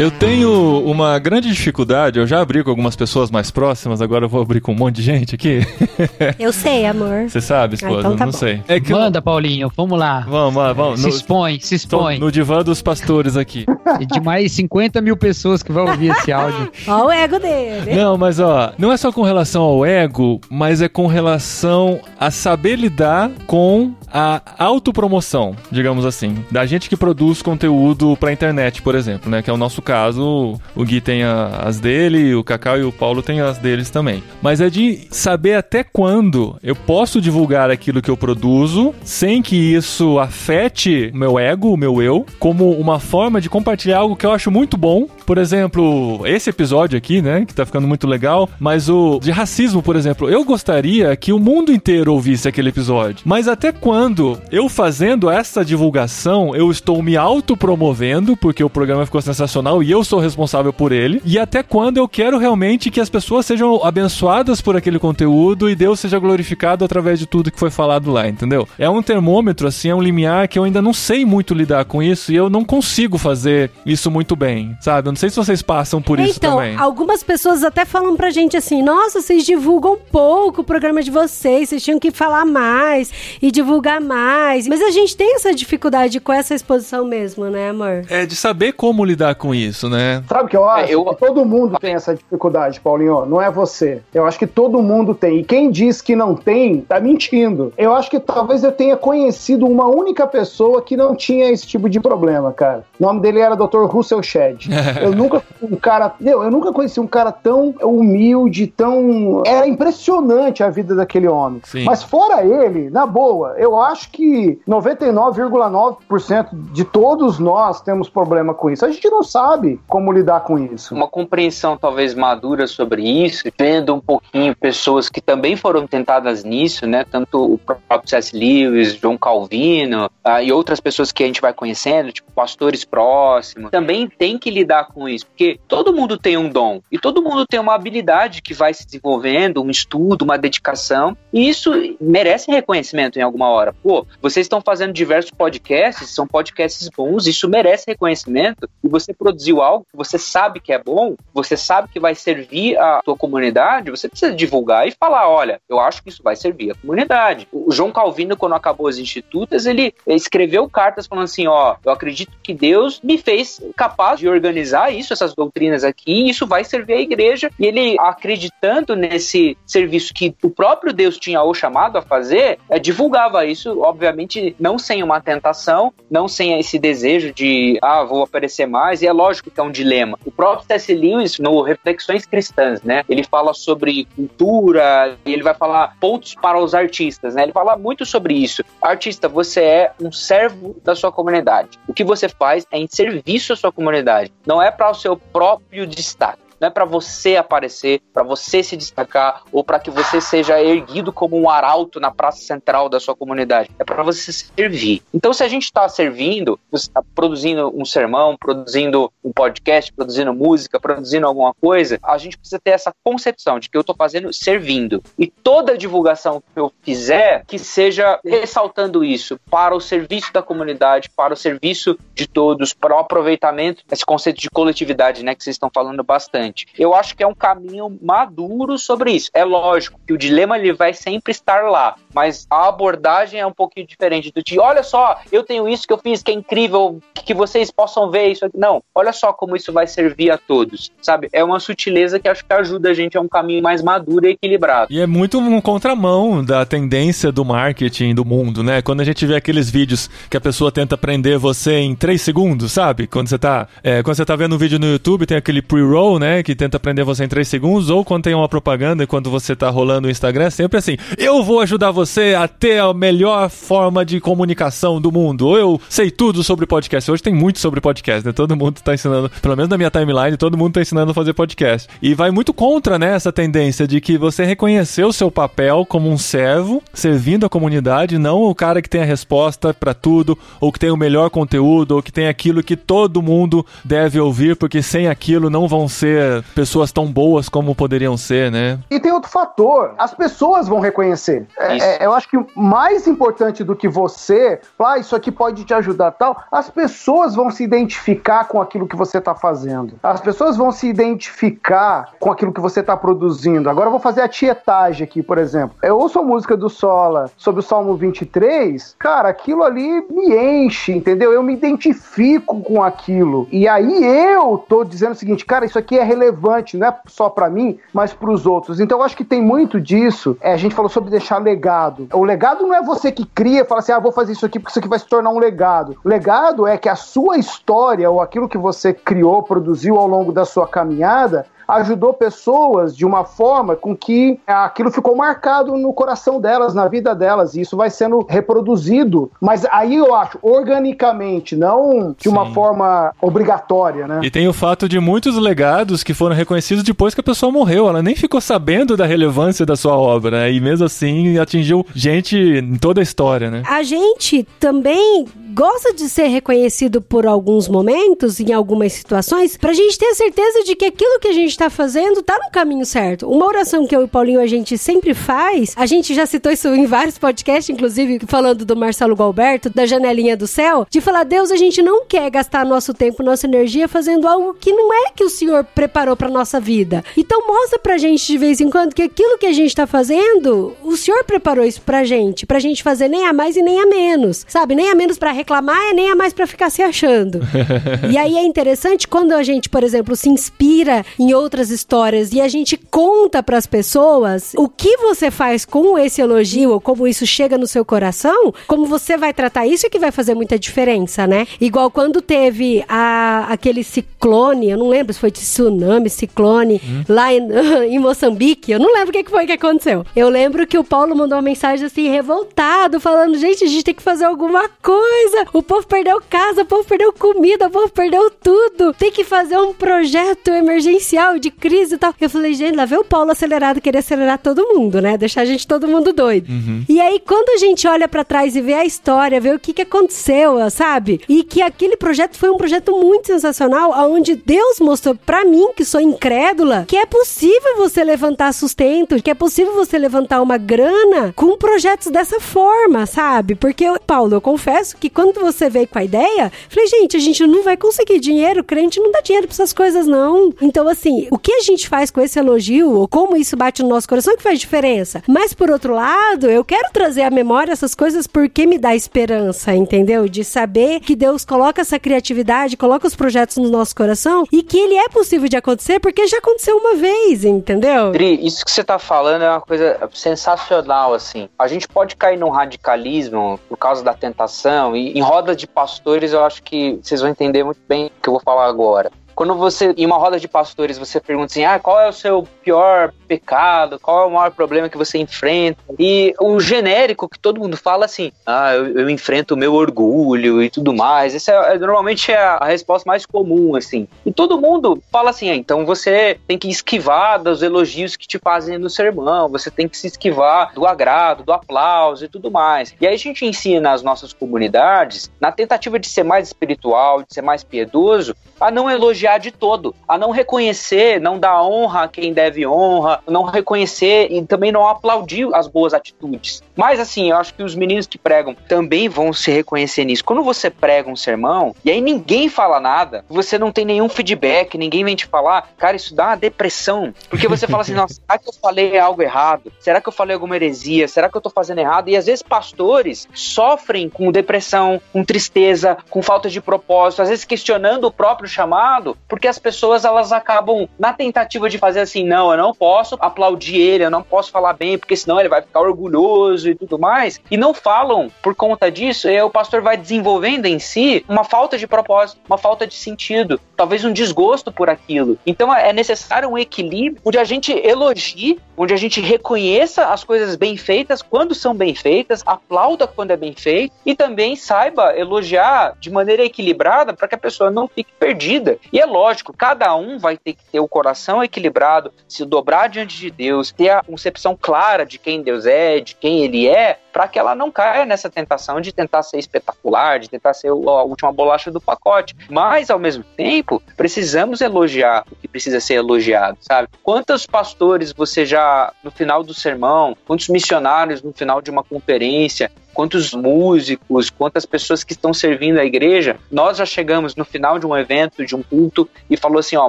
Speaker 2: Eu tenho uma grande dificuldade, eu já abri com algumas pessoas mais próximas, agora eu vou abrir com um monte de gente aqui.
Speaker 3: Eu sei, amor.
Speaker 2: Você sabe, esposa?
Speaker 3: Ah, então tá
Speaker 2: não
Speaker 3: bom.
Speaker 2: sei. É que eu-
Speaker 4: Manda, Paulinho, vamos lá.
Speaker 2: Vamos lá, vamos.
Speaker 4: Se
Speaker 2: No,
Speaker 4: expõe, se
Speaker 2: tô
Speaker 4: expõe.
Speaker 2: no divã dos pastores aqui.
Speaker 4: E de mais 50 mil pessoas que vão ouvir esse áudio.
Speaker 3: Ó o ego dele.
Speaker 2: Não, mas ó, não é só com relação ao ego, mas é com relação a saber lidar com a autopromoção, digamos assim. Da gente que produz conteúdo pra internet, por exemplo, né? Que é o nosso caso. O Gui tem as dele, o Cacau e o Paulo têm as deles também. Mas é de saber até quando eu posso divulgar aquilo que eu produzo sem que isso afete o meu ego, o meu eu, como uma forma de compartilhar algo que eu acho muito bom. Por exemplo, esse episódio aqui, né, que tá ficando muito legal, mas o de racismo, por exemplo, eu gostaria que o mundo inteiro ouvisse aquele episódio. Mas até quando eu fazendo essa divulgação, eu estou me autopromovendo, porque o programa ficou sensacional e eu sou responsável por ele, e até quando eu quero realmente que as pessoas sejam abençoadas por aquele conteúdo e Deus seja glorificado através de tudo que foi falado lá, entendeu? É um termômetro, assim, é um limiar que eu ainda não sei muito lidar com isso e eu não consigo fazer isso muito bem, sabe? Eu não sei se vocês passam por isso
Speaker 3: então,
Speaker 2: também.
Speaker 3: algumas pessoas até falam pra gente assim: nossa, vocês divulgam pouco o programa de vocês, vocês tinham que falar mais e divulgar mais. Mas a gente tem essa dificuldade com essa exposição mesmo, né, amor?
Speaker 2: É de saber como lidar com isso, né?
Speaker 6: Sabe o que eu acho?
Speaker 7: É, eu-
Speaker 6: Que todo mundo tem essa dificuldade, Paulinho. Não é você. Eu acho que todo mundo tem. E quem diz que não tem, tá mentindo. Eu acho que talvez eu tenha conhecido uma única pessoa que não tinha esse tipo de problema, cara. O nome dele era Dr. Russell Shedd. eu nunca um cara. Meu, eu nunca conheci um cara tão humilde, tão. Era impressionante a vida daquele homem.
Speaker 2: Sim.
Speaker 6: Mas fora ele, na boa, eu acho que 99,9% de todos nós temos problema com isso. A gente não sabe como lidar com isso.
Speaker 7: uma compreensão talvez madura sobre isso, vendo um pouquinho pessoas que também foram tentadas nisso, né? Tanto o próprio C.S. Lewis, João Calvino ah, e outras pessoas que a gente vai conhecendo, tipo pastores próximos, também tem que lidar com isso, porque todo mundo tem um dom e todo mundo tem uma habilidade que vai se desenvolvendo, um estudo, uma dedicação, e isso merece reconhecimento em alguma hora. Pô, vocês estão fazendo diversos podcasts, são podcasts bons, isso merece reconhecimento, e você produziu algo que você sabe que é bom, você sabe que vai servir a tua comunidade, você precisa divulgar e falar, olha, eu acho que isso vai servir a comunidade. O João Calvino, quando acabou as institutas, ele escreveu cartas falando assim, ó, eu acredito que Deus me fez capaz de organizar isso, essas doutrinas aqui, e isso vai servir à igreja, e ele acreditando nesse serviço que o próprio Deus tinha o chamado a fazer, é, divulgava isso, obviamente, não sem uma tentação, não sem esse desejo de, ah, vou aparecer mais, e é lógico que é um dilema. O próprio C.S. Lewis, no Reflexões Cristãs, né, ele fala sobre cultura, e ele vai falar pontos para os artistas, né, ele fala muito sobre isso. Artista, você é um servo da sua comunidade. O que você faz é em serviço à sua comunidade, não é para o seu próprio destaque. Não é para você aparecer, para você se destacar ou para que você seja erguido como um arauto na praça central da sua comunidade. É para você servir. Então, se a gente está servindo, você está produzindo um sermão, produzindo um podcast, produzindo música, produzindo alguma coisa, a gente precisa ter essa concepção de que eu estou fazendo servindo. E toda divulgação que eu fizer, que seja ressaltando isso para o serviço da comunidade, para o serviço de todos, para o aproveitamento desse conceito de coletividade, né, que vocês estão falando bastante. Eu acho que é um caminho maduro sobre isso. É lógico que o dilema ele vai sempre estar lá, mas a abordagem é um pouquinho diferente do de, olha só, eu tenho isso que eu fiz que é incrível, que vocês possam ver isso aqui. Não, olha só como isso vai servir a todos, sabe? É uma sutileza que acho que ajuda a gente a um caminho mais maduro e equilibrado.
Speaker 2: E é muito um contramão da tendência do marketing do mundo, né? Quando a gente vê aqueles vídeos que a pessoa tenta prender você em 3 segundos, sabe? Quando você tá, é, quando você tá vendo um vídeo no YouTube, tem aquele pre-roll, né? Que tenta prender você em 3 segundos, ou quando tem uma propaganda e quando você tá rolando o Instagram, é sempre assim: eu vou ajudar você a ter a melhor forma de comunicação do mundo. Ou eu sei tudo sobre podcast. Hoje tem muito sobre podcast, né? Todo mundo tá ensinando, pelo menos na minha timeline, todo mundo tá ensinando a fazer podcast. E vai muito contra, né, essa tendência de que você reconheceu o seu papel como um servo, servindo a comunidade, não o cara que tem a resposta pra tudo, ou que tem o melhor conteúdo, ou que tem aquilo que todo mundo deve ouvir, porque sem aquilo não vão ser pessoas tão boas como poderiam ser, né?
Speaker 6: E tem outro fator, as pessoas vão reconhecer. É,
Speaker 7: Isso.
Speaker 6: É, eu acho que mais importante do que você, ah, isso aqui pode te ajudar tal, as pessoas vão se identificar com aquilo que você está fazendo. As pessoas vão se identificar com aquilo que você está produzindo. Agora eu vou fazer a tietagem aqui, por exemplo. Eu ouço a música do Sola sobre o Salmo 23, cara, aquilo ali me enche, entendeu? Eu me identifico com aquilo. E aí eu tô dizendo o seguinte, cara, isso aqui é relevante, não é só para mim, mas para os outros. Então eu acho que tem muito disso. É, a gente falou sobre deixar legado. O legado não é você que cria, fala assim, ah, vou fazer isso aqui porque isso aqui vai se tornar um legado. O legado é que a sua história ou aquilo que você criou, produziu ao longo da sua caminhada, ajudou pessoas de uma forma com que aquilo ficou marcado no coração delas, na vida delas, e isso vai sendo reproduzido. Mas aí eu acho, organicamente, não de uma
Speaker 2: Sim.
Speaker 6: forma obrigatória, né?
Speaker 2: E tem o fato de muitos legados que foram reconhecidos depois que a pessoa morreu. Ela nem ficou sabendo da relevância da sua obra, né? E mesmo assim atingiu gente em toda a história, né?
Speaker 3: A gente também gosta de ser reconhecido por alguns momentos, em algumas situações, pra gente ter a certeza de que aquilo que a gente tá fazendo tá no caminho certo. Uma oração que eu e o Paulinho a gente sempre faz, a gente já citou isso em vários podcasts, inclusive falando do Marcelo Galberto, da janelinha do céu, de falar, Deus, a gente não quer gastar nosso tempo, nossa energia fazendo algo que não é que o Senhor preparou pra nossa vida. Então mostra pra gente de vez em quando que aquilo que a gente tá fazendo, o Senhor preparou isso pra gente, pra gente fazer nem a mais e nem a menos, sabe? Nem a menos pra reclamar e nem a mais pra ficar se achando. e aí é interessante quando a gente, por exemplo, se inspira em outras histórias e a gente conta pras pessoas o que você faz com esse elogio ou como isso chega no seu coração, como você vai tratar isso é que vai fazer muita diferença, né? Igual quando teve a, aquele ciclone, eu não lembro se foi tsunami, ciclone, lá em, em Moçambique, eu não lembro o que foi que aconteceu. Eu lembro que o Paulo mandou uma mensagem assim, revoltado, falando: gente, a gente tem que fazer alguma coisa. O povo perdeu casa, o povo perdeu comida, o povo perdeu tudo. Tem que fazer um projeto emergencial de crise e tal. Eu falei, gente, lá vê o Paulo acelerado, querer acelerar todo mundo, né? Deixar a gente todo mundo doido. E aí, quando a gente olha pra trás e vê a história, vê o que, que aconteceu, sabe? E que aquele projeto foi um projeto muito sensacional, onde Deus mostrou pra mim, que sou incrédula, que é possível você levantar sustento, que é possível você levantar uma grana com projetos dessa forma, sabe? Porque, Paulo, eu confesso que quando você veio com a ideia, falei, gente, a gente não vai conseguir dinheiro, crente não dá dinheiro pra essas coisas, não. Então, assim, o que a gente faz com esse elogio, ou como isso bate no nosso coração, é que faz diferença. Mas, por outro lado, eu quero trazer à memória essas coisas porque me dá esperança, entendeu? De saber que Deus coloca essa criatividade, coloca os projetos no nosso coração e que ele é possível de acontecer porque já aconteceu uma vez, entendeu?
Speaker 7: Dri, isso que você tá falando é uma coisa sensacional, assim. A gente pode cair num radicalismo por causa da tentação, e em roda de pastores eu acho que vocês vão entender muito bem o que eu vou falar agora. Quando você, em uma roda de pastores, você pergunta assim: ah, qual é o seu pior pecado? Qual é o maior problema que você enfrenta? E o genérico que todo mundo fala assim: ah, eu, eu enfrento o meu orgulho e tudo mais. Essa é, é- normalmente é a, resposta mais comum, assim. E todo mundo fala assim: ah, então você tem que esquivar dos elogios que te fazem no sermão, você tem que se esquivar do agrado, do aplauso e tudo mais. E aí a gente ensina as nossas comunidades, na tentativa de ser mais espiritual, de ser mais piedoso, a não elogiar de todo, a não reconhecer, não dar honra a quem deve honra, não reconhecer e também não aplaudir as boas atitudes. Mas assim, eu acho que os meninos que pregam também vão se reconhecer nisso. Quando você prega um sermão e aí ninguém fala nada, você não tem nenhum feedback, ninguém vem te falar, cara, isso dá uma depressão. Porque você fala assim, nossa, será que eu falei algo errado? Será que eu falei alguma heresia? Será que eu tô fazendo errado? E às vezes pastores sofrem com depressão, com tristeza, com falta de propósito, às vezes questionando o próprio chamado, porque as pessoas elas acabam na tentativa de fazer assim, não, eu não posso aplaudir ele, eu não posso falar bem, porque senão ele vai ficar orgulhoso e tudo mais, e não falam por conta disso, e o pastor vai desenvolvendo em si uma falta de propósito, uma falta de sentido, talvez um desgosto por aquilo. Então é necessário um equilíbrio onde a gente elogie, onde a gente reconheça as coisas bem feitas quando são bem feitas, aplauda quando é bem feito e também saiba elogiar de maneira equilibrada para que a pessoa não fique perdida. E É lógico, cada um vai ter que ter o coração equilibrado, se dobrar diante de Deus, ter a concepção clara de quem Deus é, de quem Ele é, para que ela não caia nessa tentação de tentar ser espetacular, de tentar ser a última bolacha do pacote. Mas, ao mesmo tempo, precisamos elogiar o que precisa ser elogiado, sabe? Quantos pastores você já, no final do sermão, quantos missionários no final de uma conferência, quantos músicos, quantas pessoas que estão servindo a igreja, nós já chegamos no final de um evento, de um culto, e falou assim: ó,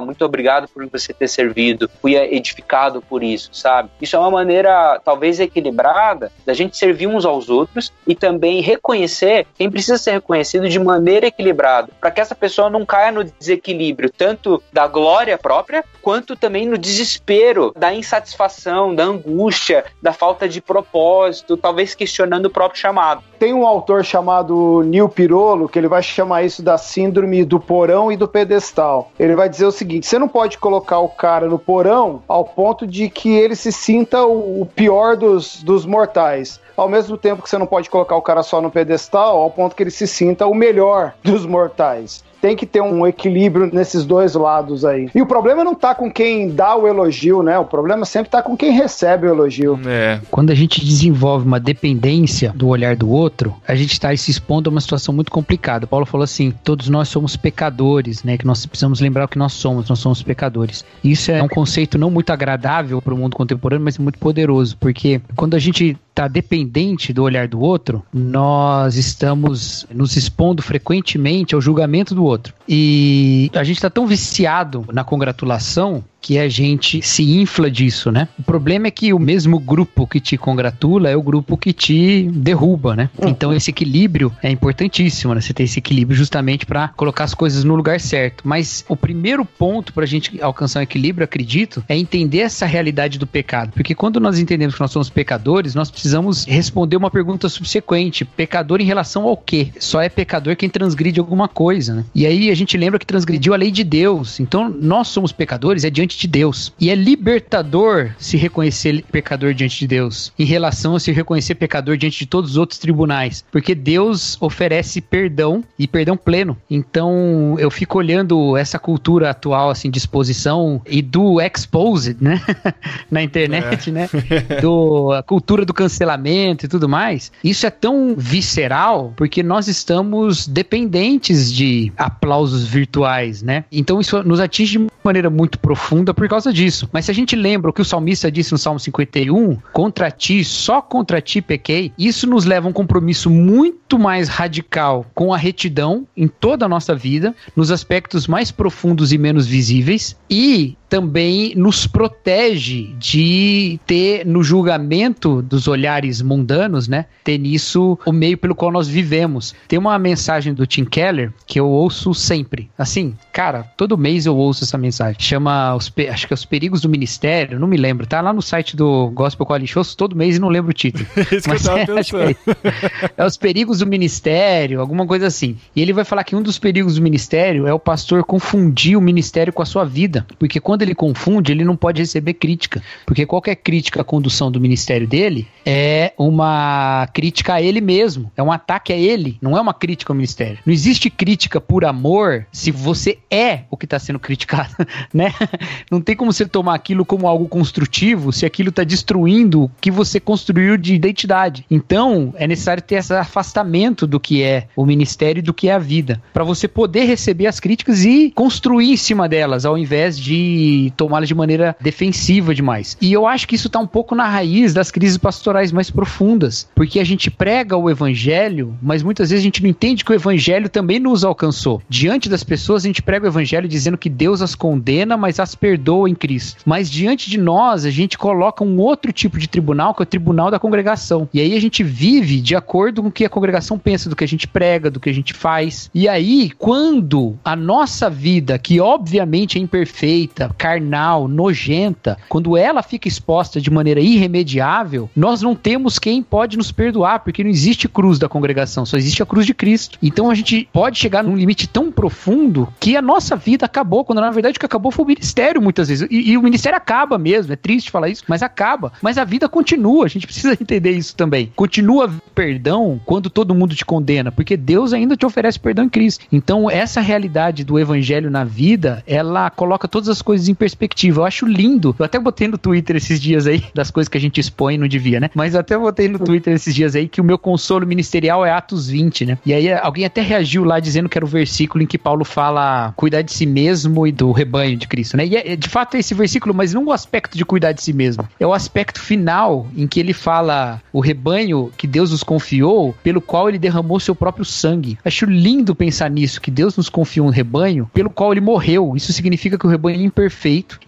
Speaker 7: muito obrigado por você ter servido, fui edificado por isso, sabe? Isso é uma maneira, talvez equilibrada, da gente servir uns aos outros e também reconhecer quem precisa ser reconhecido de maneira equilibrada, para que essa pessoa não caia no desequilíbrio, tanto da glória própria, quanto também no desespero, da insatisfação, da angústia, da falta de propósito, talvez questionando o próprio chamado chamado.
Speaker 6: Tem um autor chamado Neil Pirolo que ele vai chamar isso da síndrome do porão e do pedestal. Ele vai dizer o seguinte: você não pode colocar o cara no porão ao ponto de que ele se sinta o pior dos, dos mortais ao mesmo tempo que você não pode colocar o cara só no pedestal, ao ponto que ele se sinta o melhor dos mortais tem que ter um equilíbrio nesses dois lados aí. E o problema não tá com quem dá o elogio, né? O problema sempre tá com quem recebe o elogio.
Speaker 4: É. Quando a gente desenvolve uma dependência do olhar do outro, a gente está se expondo a uma situação muito complicada. Paulo falou assim: todos nós somos pecadores, né? Que nós precisamos lembrar o que nós somos, nós somos pecadores. Isso é um conceito não muito agradável para o mundo contemporâneo, mas muito poderoso, porque quando a gente está dependente do olhar do outro, nós estamos nos expondo frequentemente ao julgamento do outro. E a gente está tão viciado na congratulação que a gente se infla disso, né? O problema é que o mesmo grupo que te congratula é o grupo que te derruba, né? Uhum. Então esse equilíbrio é importantíssimo, né? Você ter esse equilíbrio justamente para colocar as coisas no lugar certo. Mas o primeiro ponto para a gente alcançar um equilíbrio, acredito, é entender essa realidade do pecado. Porque quando nós entendemos que nós somos pecadores, nós precisamos responder uma pergunta subsequente: pecador em relação ao quê? Só é pecador quem transgride alguma coisa, né? E aí a gente lembra que transgrediu a lei de Deus. Então nós somos pecadores é diante diante de Deus. E é libertador se reconhecer pecador diante de Deus, em relação a se reconhecer pecador diante de todos os outros tribunais, porque Deus oferece perdão e perdão pleno. Então eu fico olhando essa cultura atual assim de exposição e do exposed, né, na internet, é. né, do a cultura do cancelamento e tudo mais. Isso é tão visceral porque nós estamos dependentes de aplausos virtuais, né? Então isso nos atinge de maneira muito profunda por causa disso. Mas se a gente lembra o que o salmista disse no Salmo 51, contra ti, só contra ti pequei, isso nos leva a um compromisso muito mais radical com a retidão em toda a nossa vida, nos aspectos mais profundos e menos visíveis, e também nos protege de ter no julgamento dos olhares mundanos, né? Ter nisso o meio pelo qual nós vivemos. Tem uma mensagem do Tim Keller que eu ouço sempre. Assim, cara, todo mês eu ouço essa mensagem. Chama os, acho que é os perigos do ministério, não me lembro. Tá lá no site do Gospel Quality Shows todo mês e não lembro o título. Mas é, é, é os perigos do ministério, alguma coisa assim. E ele vai falar que um dos perigos do ministério é o pastor confundir o ministério com a sua vida, porque quando quando ele confunde, ele não pode receber crítica. Porque qualquer crítica à condução do ministério dele é uma crítica a ele mesmo. É um ataque a ele, não é uma crítica ao ministério. Não existe crítica por amor se você é o que está sendo criticado, né? Não tem como você tomar aquilo como algo construtivo se aquilo está destruindo o que você construiu de identidade. Então, é necessário ter esse afastamento do que é o ministério e do que é a vida, para você poder receber as críticas e construir em cima delas, ao invés de tomá-la de maneira defensiva demais. E eu acho que isso está um pouco na raiz das crises pastorais mais profundas, porque a gente prega o evangelho, mas muitas vezes a gente não entende que o evangelho também nos alcançou. Diante das pessoas, a gente prega o evangelho dizendo que Deus as condena, mas as perdoa em Cristo. Mas diante de nós, a gente coloca um outro tipo de tribunal, que é o tribunal da congregação. E aí a gente vive de acordo com o que a congregação pensa, do que a gente prega, do que a gente faz. E aí, quando a nossa vida, que obviamente é imperfeita, carnal, nojenta, quando ela fica exposta de maneira irremediável, nós não temos quem pode nos perdoar, porque não existe cruz da congregação, só existe a cruz de Cristo. Então a gente pode chegar num limite tão profundo que a nossa vida acabou, quando na verdade o que acabou foi o ministério muitas vezes. E, e o ministério acaba mesmo, é triste falar isso, mas acaba. Mas a vida continua, a gente precisa entender isso também. Continua perdão quando todo mundo te condena, porque Deus ainda te oferece perdão em Cristo. Então essa realidade do evangelho na vida, ela coloca todas as coisas em perspectiva. Eu acho lindo. Eu até botei no Twitter esses dias aí, das coisas que a gente expõe, não devia, né? Mas eu até botei no Twitter esses dias aí que o meu consolo ministerial é Atos 20, né? E aí alguém até reagiu lá dizendo que era o versículo em que Paulo fala cuidar de si mesmo e do rebanho de Cristo, né? E é, de fato é esse versículo, mas não o aspecto de cuidar de si mesmo. É o aspecto final em que ele fala o rebanho que Deus nos confiou, pelo qual ele derramou seu próprio sangue. Acho lindo pensar nisso, que Deus nos confiou um rebanho pelo qual ele morreu. Isso significa que o rebanho é imperfeito.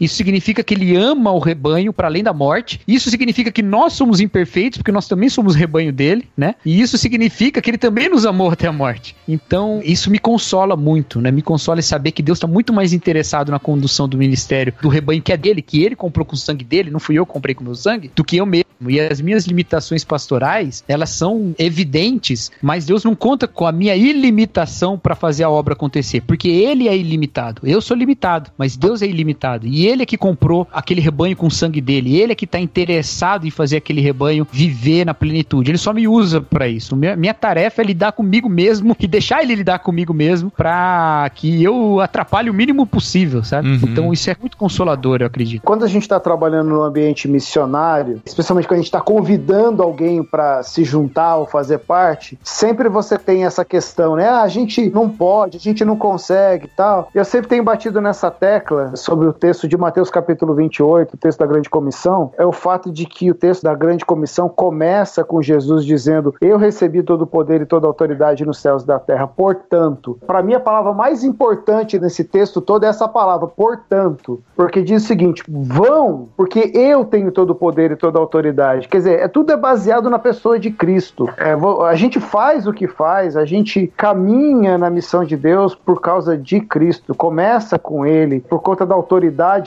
Speaker 4: Isso significa que ele ama o rebanho para além da morte. Isso significa que nós somos imperfeitos, porque nós também somos rebanho dele, né? E isso significa que ele também nos amou até a morte. Então, isso me consola muito, né? Me consola saber que Deus está muito mais interessado na condução do ministério do rebanho que é dele, que ele comprou com o sangue dele, não fui eu que comprei com o meu sangue, do que eu mesmo. E as minhas limitações pastorais, elas são evidentes, mas Deus não conta com a minha ilimitação para fazer a obra acontecer, porque ele é ilimitado. Eu sou limitado, mas Deus é ilimitado. E ele é que comprou aquele rebanho com o sangue dele, ele é que está interessado em fazer aquele rebanho viver na plenitude. Ele só me usa para isso. Minha, minha tarefa é lidar comigo mesmo e deixar ele lidar comigo mesmo para que eu atrapalhe o mínimo possível, sabe?
Speaker 2: Uhum.
Speaker 4: Então isso é muito consolador, eu acredito.
Speaker 6: Quando a gente está trabalhando no ambiente missionário, especialmente quando a gente está convidando alguém para se juntar ou fazer parte, sempre você tem essa questão, né? Ah, a gente não pode, a gente não consegue tal. Eu sempre tenho batido nessa tecla sobre o texto de Mateus capítulo 28, o texto da grande comissão, é o fato de que o texto da grande comissão começa com Jesus dizendo: Eu recebi todo o poder e toda a autoridade nos céus e da terra. Portanto, para mim a palavra mais importante nesse texto todo é essa palavra, portanto, porque diz o seguinte: vão, porque eu tenho todo o poder e toda a autoridade. Quer dizer, é, tudo é baseado na pessoa de Cristo. É, a gente faz o que faz, a gente caminha na missão de Deus por causa de Cristo. Começa com Ele, por conta da autoridade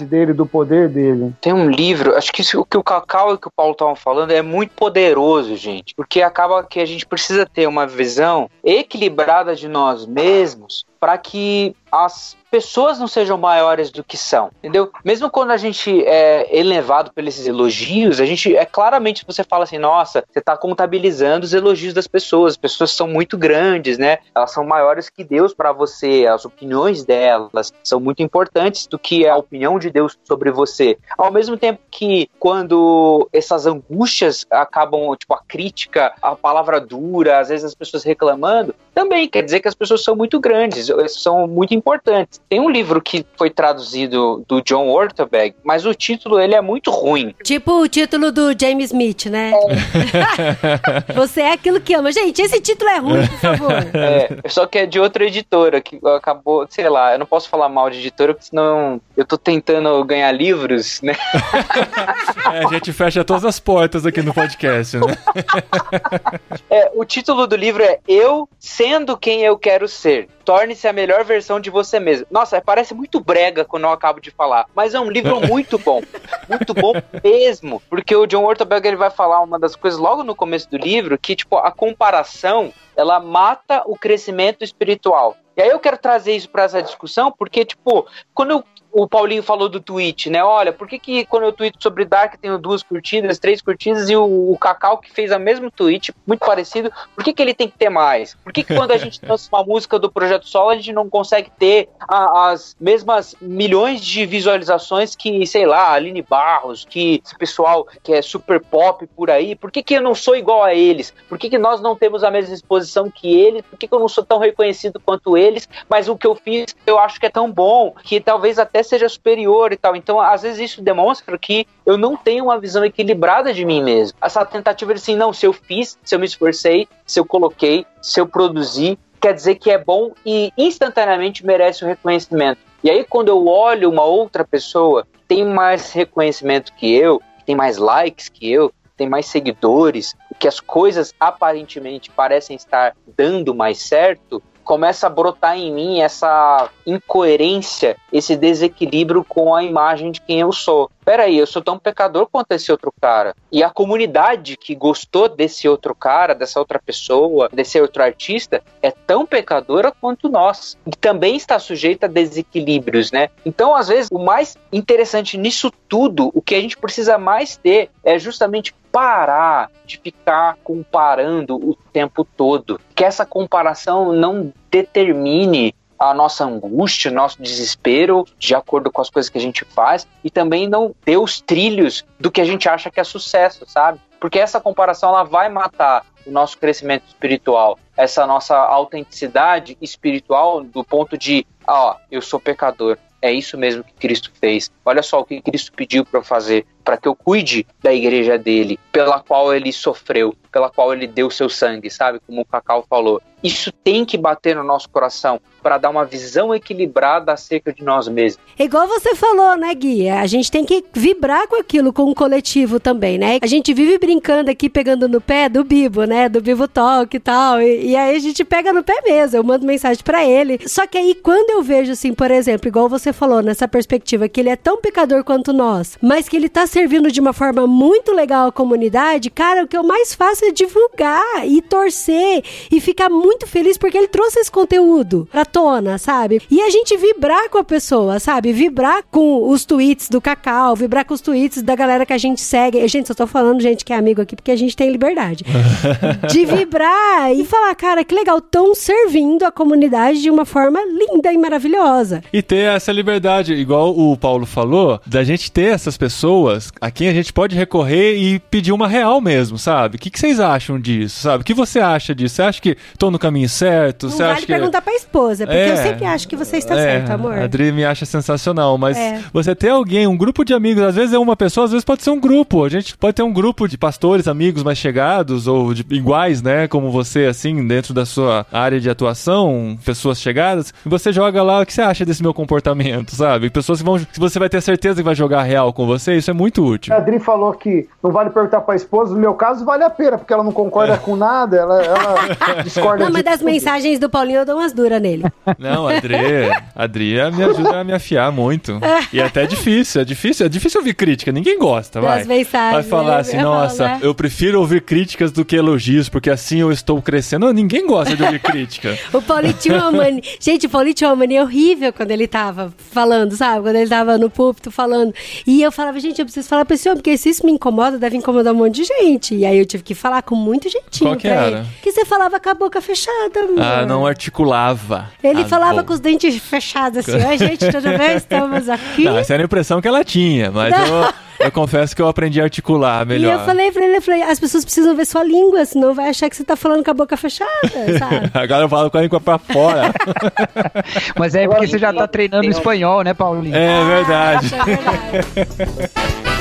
Speaker 6: dele, do poder dele.
Speaker 7: Tem um livro, acho que isso, o que o Cacau e que o Paulo estavam falando é muito poderoso, gente, porque acaba que a gente precisa ter uma visão equilibrada de nós mesmos para que as pessoas não sejam maiores do que são, entendeu? Mesmo quando a gente é elevado pelos elogios, a gente é claramente você fala assim, nossa, você está contabilizando os elogios das pessoas, as pessoas são muito grandes, né? Elas são maiores que Deus para você, as opiniões delas são muito importantes do que a opinião de Deus sobre você. Ao mesmo tempo que quando essas angústias acabam, tipo a crítica, a palavra dura, às vezes as pessoas reclamando, também quer dizer que as pessoas são muito grandes, são muito importantes. Tem um livro que foi traduzido do John Ortberg, mas o título ele é muito ruim.
Speaker 3: Tipo o título do James Smith, né? É. Você é aquilo que ama. Gente, esse título é ruim, por favor.
Speaker 7: É, só que é de outra editora que acabou, sei lá, eu não posso falar mal de editora, porque senão eu tô tentando ganhar livros, né?
Speaker 2: É, a gente fecha todas as portas aqui no podcast, né?
Speaker 7: É, o título do livro é Eu Sendo Quem Eu Quero Ser. Torne-se a melhor versão de você mesmo. Nossa, parece muito brega quando eu acabo de falar, mas é um livro muito bom. muito bom mesmo. Porque o John Ortberg ele vai falar uma das coisas logo no começo do livro, que tipo, a comparação, ela mata o crescimento espiritual. E aí eu quero trazer isso para essa discussão, porque, tipo, quando eu o Paulinho falou do tweet, né? Olha, por que, que quando eu tweet sobre Dark tenho duas curtidas, três curtidas e o, o Cacau que fez a mesmo tweet, muito parecido, por que, que ele tem que ter mais? Por que, que quando a gente lança uma música do Projeto Solo a gente não consegue ter a, as mesmas milhões de visualizações que, sei lá, Aline Barros, que esse pessoal que é super pop por aí, por que, que eu não sou igual a eles? Por que, que nós não temos a mesma exposição que eles? Por que, que eu não sou tão reconhecido quanto eles? Mas o que eu fiz eu acho que é tão bom que talvez até seja superior e tal. Então, às vezes, isso demonstra que eu não tenho uma visão equilibrada de mim mesmo. Essa tentativa de assim, não, se eu fiz, se eu me esforcei, se eu coloquei, se eu produzi, quer dizer que é bom e instantaneamente merece o reconhecimento. E aí, quando eu olho uma outra pessoa que tem mais reconhecimento que eu, que tem mais likes que eu, tem mais seguidores, que as coisas aparentemente parecem estar dando mais certo, começa a brotar em mim essa incoerência, esse desequilíbrio com a imagem de quem eu sou. Peraí, eu sou tão pecador quanto esse outro cara. E a comunidade que gostou desse outro cara, dessa outra pessoa, desse outro artista, é tão pecadora quanto nós. E também está sujeita a desequilíbrios, né? Então, às vezes, o mais interessante nisso tudo, o que a gente precisa mais ter é justamente parar de ficar comparando o tempo todo. Que essa comparação não determine a nossa angústia, nosso desespero, de acordo com as coisas que a gente faz, e também não dê os trilhos do que a gente acha que é sucesso, sabe? Porque essa comparação ela vai matar o nosso crescimento espiritual, essa nossa autenticidade espiritual do ponto de, ó, eu sou pecador, é isso mesmo que Cristo fez. Olha só o que Cristo pediu para eu fazer, para que eu cuide da igreja dele, pela qual ele sofreu, pela qual ele deu seu sangue, sabe? Como o Cacau falou. Isso tem que bater no nosso coração para dar uma visão equilibrada acerca de nós mesmos.
Speaker 3: Igual você falou, né, Gui? A gente tem que vibrar com aquilo, com o coletivo também, né? A gente vive brincando aqui, pegando no pé do Bibo, né? Do Bibo Talk e tal. E, e aí a gente pega no pé mesmo. Eu mando mensagem para ele. Só que aí, quando eu vejo, assim, por exemplo, igual você falou, nessa perspectiva, que ele é tão pecador quanto nós, mas que ele tá servindo de uma forma muito legal à comunidade, cara, o que eu mais faço é divulgar e torcer e ficar muito feliz porque ele trouxe esse conteúdo pra tona, sabe? E a gente vibrar com a pessoa, sabe? Vibrar com os tweets do Cacau, vibrar com os tweets da galera que a gente segue. Gente, só tô falando gente que é amigo aqui porque a gente tem liberdade. de vibrar e falar, cara, que legal, tão servindo a comunidade de uma forma linda e maravilhosa.
Speaker 2: E ter essa liberdade, igual o Paulo falou, da gente ter essas pessoas a quem a gente pode recorrer e pedir uma real mesmo, sabe? O que, que vocês acham disso, sabe? O que você acha disso? Você acha que tô no caminho certo?
Speaker 3: Não
Speaker 2: você
Speaker 3: vale
Speaker 2: acha que
Speaker 3: perguntar pra esposa, porque
Speaker 2: É.
Speaker 3: eu sempre acho que você está
Speaker 2: É,
Speaker 3: certo, amor.
Speaker 2: A Adri me acha sensacional, mas
Speaker 3: É.
Speaker 2: você ter alguém, um grupo de amigos, às vezes é uma pessoa, às vezes pode ser um grupo. A gente pode ter um grupo de pastores, amigos mais chegados ou de iguais, né, como você, assim, dentro da sua área de atuação, pessoas chegadas, e você joga lá o que você acha desse meu comportamento, sabe? Pessoas que vão, que você vai ter certeza que vai jogar real com você, isso é muito útil.
Speaker 6: A Adri falou que não vale perguntar pra esposa, no meu caso vale a pena, porque ela não concorda com nada, ela, ela discorda
Speaker 3: Não, mas das
Speaker 6: tudo.
Speaker 3: mensagens do Paulinho eu dou umas duras nele.
Speaker 2: Não, Adri, Adri me ajuda a me afiar muito. E até é difícil, é difícil, é difícil ouvir crítica, ninguém gosta, vai.
Speaker 3: Das mensagens,
Speaker 2: Vai falar
Speaker 3: né?
Speaker 2: assim,
Speaker 3: Eu falo,
Speaker 2: nossa,
Speaker 3: né?
Speaker 2: eu prefiro ouvir críticas do que elogios, porque assim eu estou crescendo. Não, ninguém gosta de ouvir crítica.
Speaker 3: O Paulinho tinha uma mania. Gente, o Paulinho tinha uma mania horrível quando ele tava falando, sabe? Quando ele tava no púlpito falando. E eu falava, gente, eu preciso falar pra esse homem, porque se isso me incomoda, deve incomodar um monte de gente. E aí eu tive que falar com muito jeitinho
Speaker 2: Qual que
Speaker 3: pra
Speaker 2: era?
Speaker 3: ele. Que você falava com a boca fechada, amor.
Speaker 2: Ah, não articulava.
Speaker 3: Ele
Speaker 2: Ah,
Speaker 3: falava
Speaker 2: bom.
Speaker 3: com os dentes fechados assim. Oi, gente, tudo bem? Estamos aqui.
Speaker 2: Não, essa era a impressão que ela tinha, mas eu, eu confesso que eu aprendi a articular
Speaker 3: E
Speaker 2: melhor.
Speaker 3: eu falei pra ele, eu falei, as pessoas precisam ver sua língua, senão vai achar que você tá falando com a boca fechada, sabe?
Speaker 2: Agora eu falo com a língua pra fora.
Speaker 4: Mas é porque você já tá treinando espanhol, né, Paulinho?
Speaker 2: É verdade.
Speaker 3: Isso é verdade.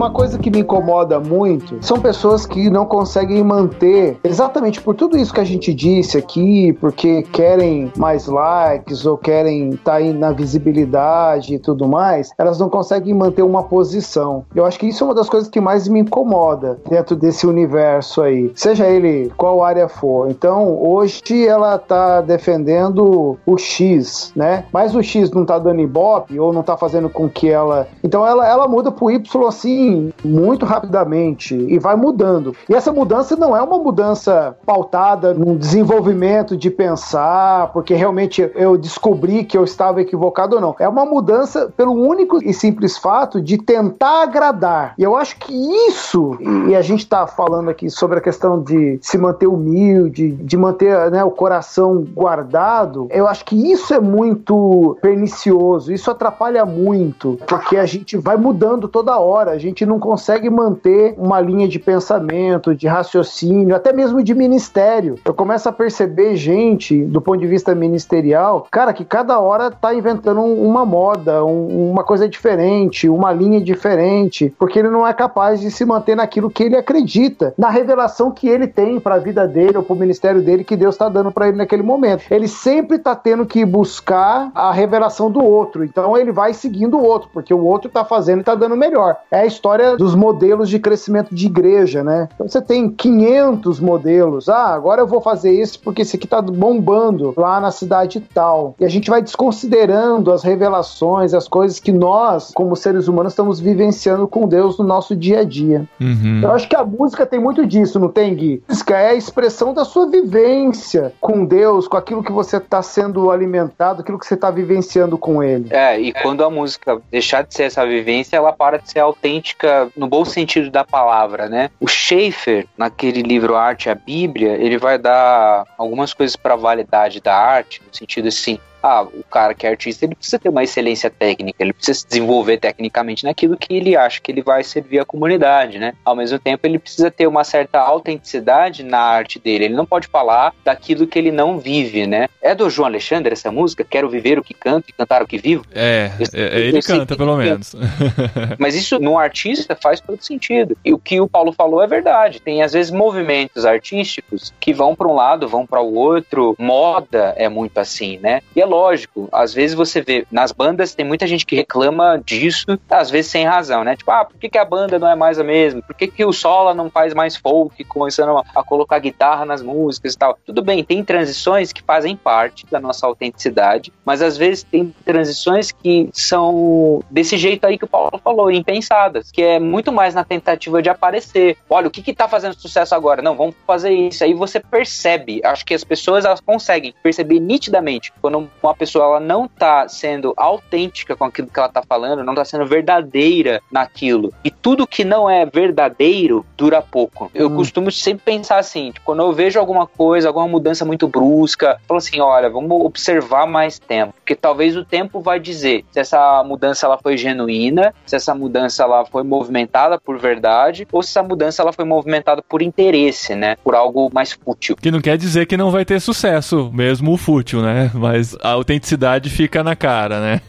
Speaker 6: Uma coisa que me incomoda muito são pessoas que não conseguem manter, exatamente por tudo isso que a gente disse aqui, porque querem mais likes ou querem estar aí na visibilidade e tudo mais, elas não conseguem manter uma posição. Eu acho que isso é uma das coisas que mais me incomoda dentro desse universo aí, seja ele qual área for. Então, hoje ela tá defendendo o X, né? Mas o X não tá dando ibope ou não tá fazendo com que ela. Então ela, ela muda pro Y assim muito rapidamente e vai mudando. E essa mudança não é uma mudança pautada num desenvolvimento de pensar, porque realmente eu descobri que eu estava equivocado ou não. É uma mudança pelo único e simples fato de tentar agradar. E eu acho que isso, e a gente está falando aqui sobre a questão de se manter humilde, de manter né, o coração guardado, eu acho que isso é muito pernicioso, isso atrapalha muito, porque a gente vai mudando toda hora, a gente gente não consegue manter uma linha de pensamento, de raciocínio, até mesmo de ministério. Eu começo a perceber gente, do ponto de vista ministerial, cara, que cada hora tá inventando uma moda, um, uma coisa diferente, uma linha diferente, porque ele não é capaz de se manter naquilo que ele acredita, na revelação que ele tem para a vida dele ou para o ministério dele que Deus está dando para ele naquele momento. Ele sempre está tendo que buscar a revelação do outro, então ele vai seguindo o outro, porque o outro está fazendo e está dando melhor. É a história dos modelos de crescimento de igreja, né? Então você tem 500 modelos. Ah, agora eu vou fazer isso porque esse aqui está bombando lá na cidade tal. E a gente vai desconsiderando as revelações, as coisas que nós, como seres humanos, estamos vivenciando com Deus no nosso dia a dia.
Speaker 2: Uhum.
Speaker 6: Eu acho que a música tem muito disso, não tem, Gui? A música é a expressão da sua vivência com Deus, com aquilo que você está sendo alimentado, aquilo que você está vivenciando com Ele.
Speaker 7: É, e quando a música deixar de ser essa vivência, ela para de ser autêntica no bom sentido da palavra, né? O Schaeffer, naquele livro Arte e a Bíblia, ele vai dar algumas coisas para a validade da arte, no sentido assim, ah, o cara que é artista, ele precisa ter uma excelência técnica, ele precisa se desenvolver tecnicamente naquilo que ele acha que ele vai servir à comunidade, né? Ao mesmo tempo, ele precisa ter uma certa autenticidade na arte dele, ele não pode falar daquilo que ele não vive, né? É do João Alexandre essa música? Quero viver o que canto e cantar o que vivo?
Speaker 2: É,
Speaker 7: Eu-
Speaker 2: é, ele canta pelo menos.
Speaker 7: Mas isso num artista faz todo sentido. E o que o Paulo falou é verdade. Tem às vezes movimentos artísticos que vão para um lado, vão para o outro. Moda é muito assim, né? E é lógico, às vezes você vê nas bandas tem muita gente que reclama disso, às vezes sem razão, né? Tipo, ah, por que, que a banda não é mais a mesma? Por que, que o Sola não faz mais folk, começando a, a colocar guitarra nas músicas e tal? Tudo bem, tem transições que fazem parte da nossa autenticidade, mas às vezes tem transições que são desse jeito aí que o Paulo falou, impensadas, que é muito mais na tentativa de aparecer. Olha, o que que tá fazendo sucesso agora? Não, vamos fazer isso. Aí você percebe, acho que as pessoas elas conseguem perceber nitidamente quando uma pessoa ela não tá sendo autêntica com aquilo que ela tá falando, não tá sendo verdadeira naquilo. E tudo que não é verdadeiro dura pouco. Eu
Speaker 6: Hum.
Speaker 7: costumo sempre pensar assim, tipo, quando eu vejo alguma coisa, alguma mudança muito brusca, eu falo assim, olha, vamos observar mais tempo, porque talvez o tempo vai dizer se essa mudança ela foi genuína, se essa mudança ela foi movimentada por verdade, ou se essa mudança ela foi movimentada por interesse, né? Por algo mais fútil.
Speaker 2: Que não quer dizer que não vai ter sucesso, mesmo o fútil, né? Mas a autenticidade fica na cara, né?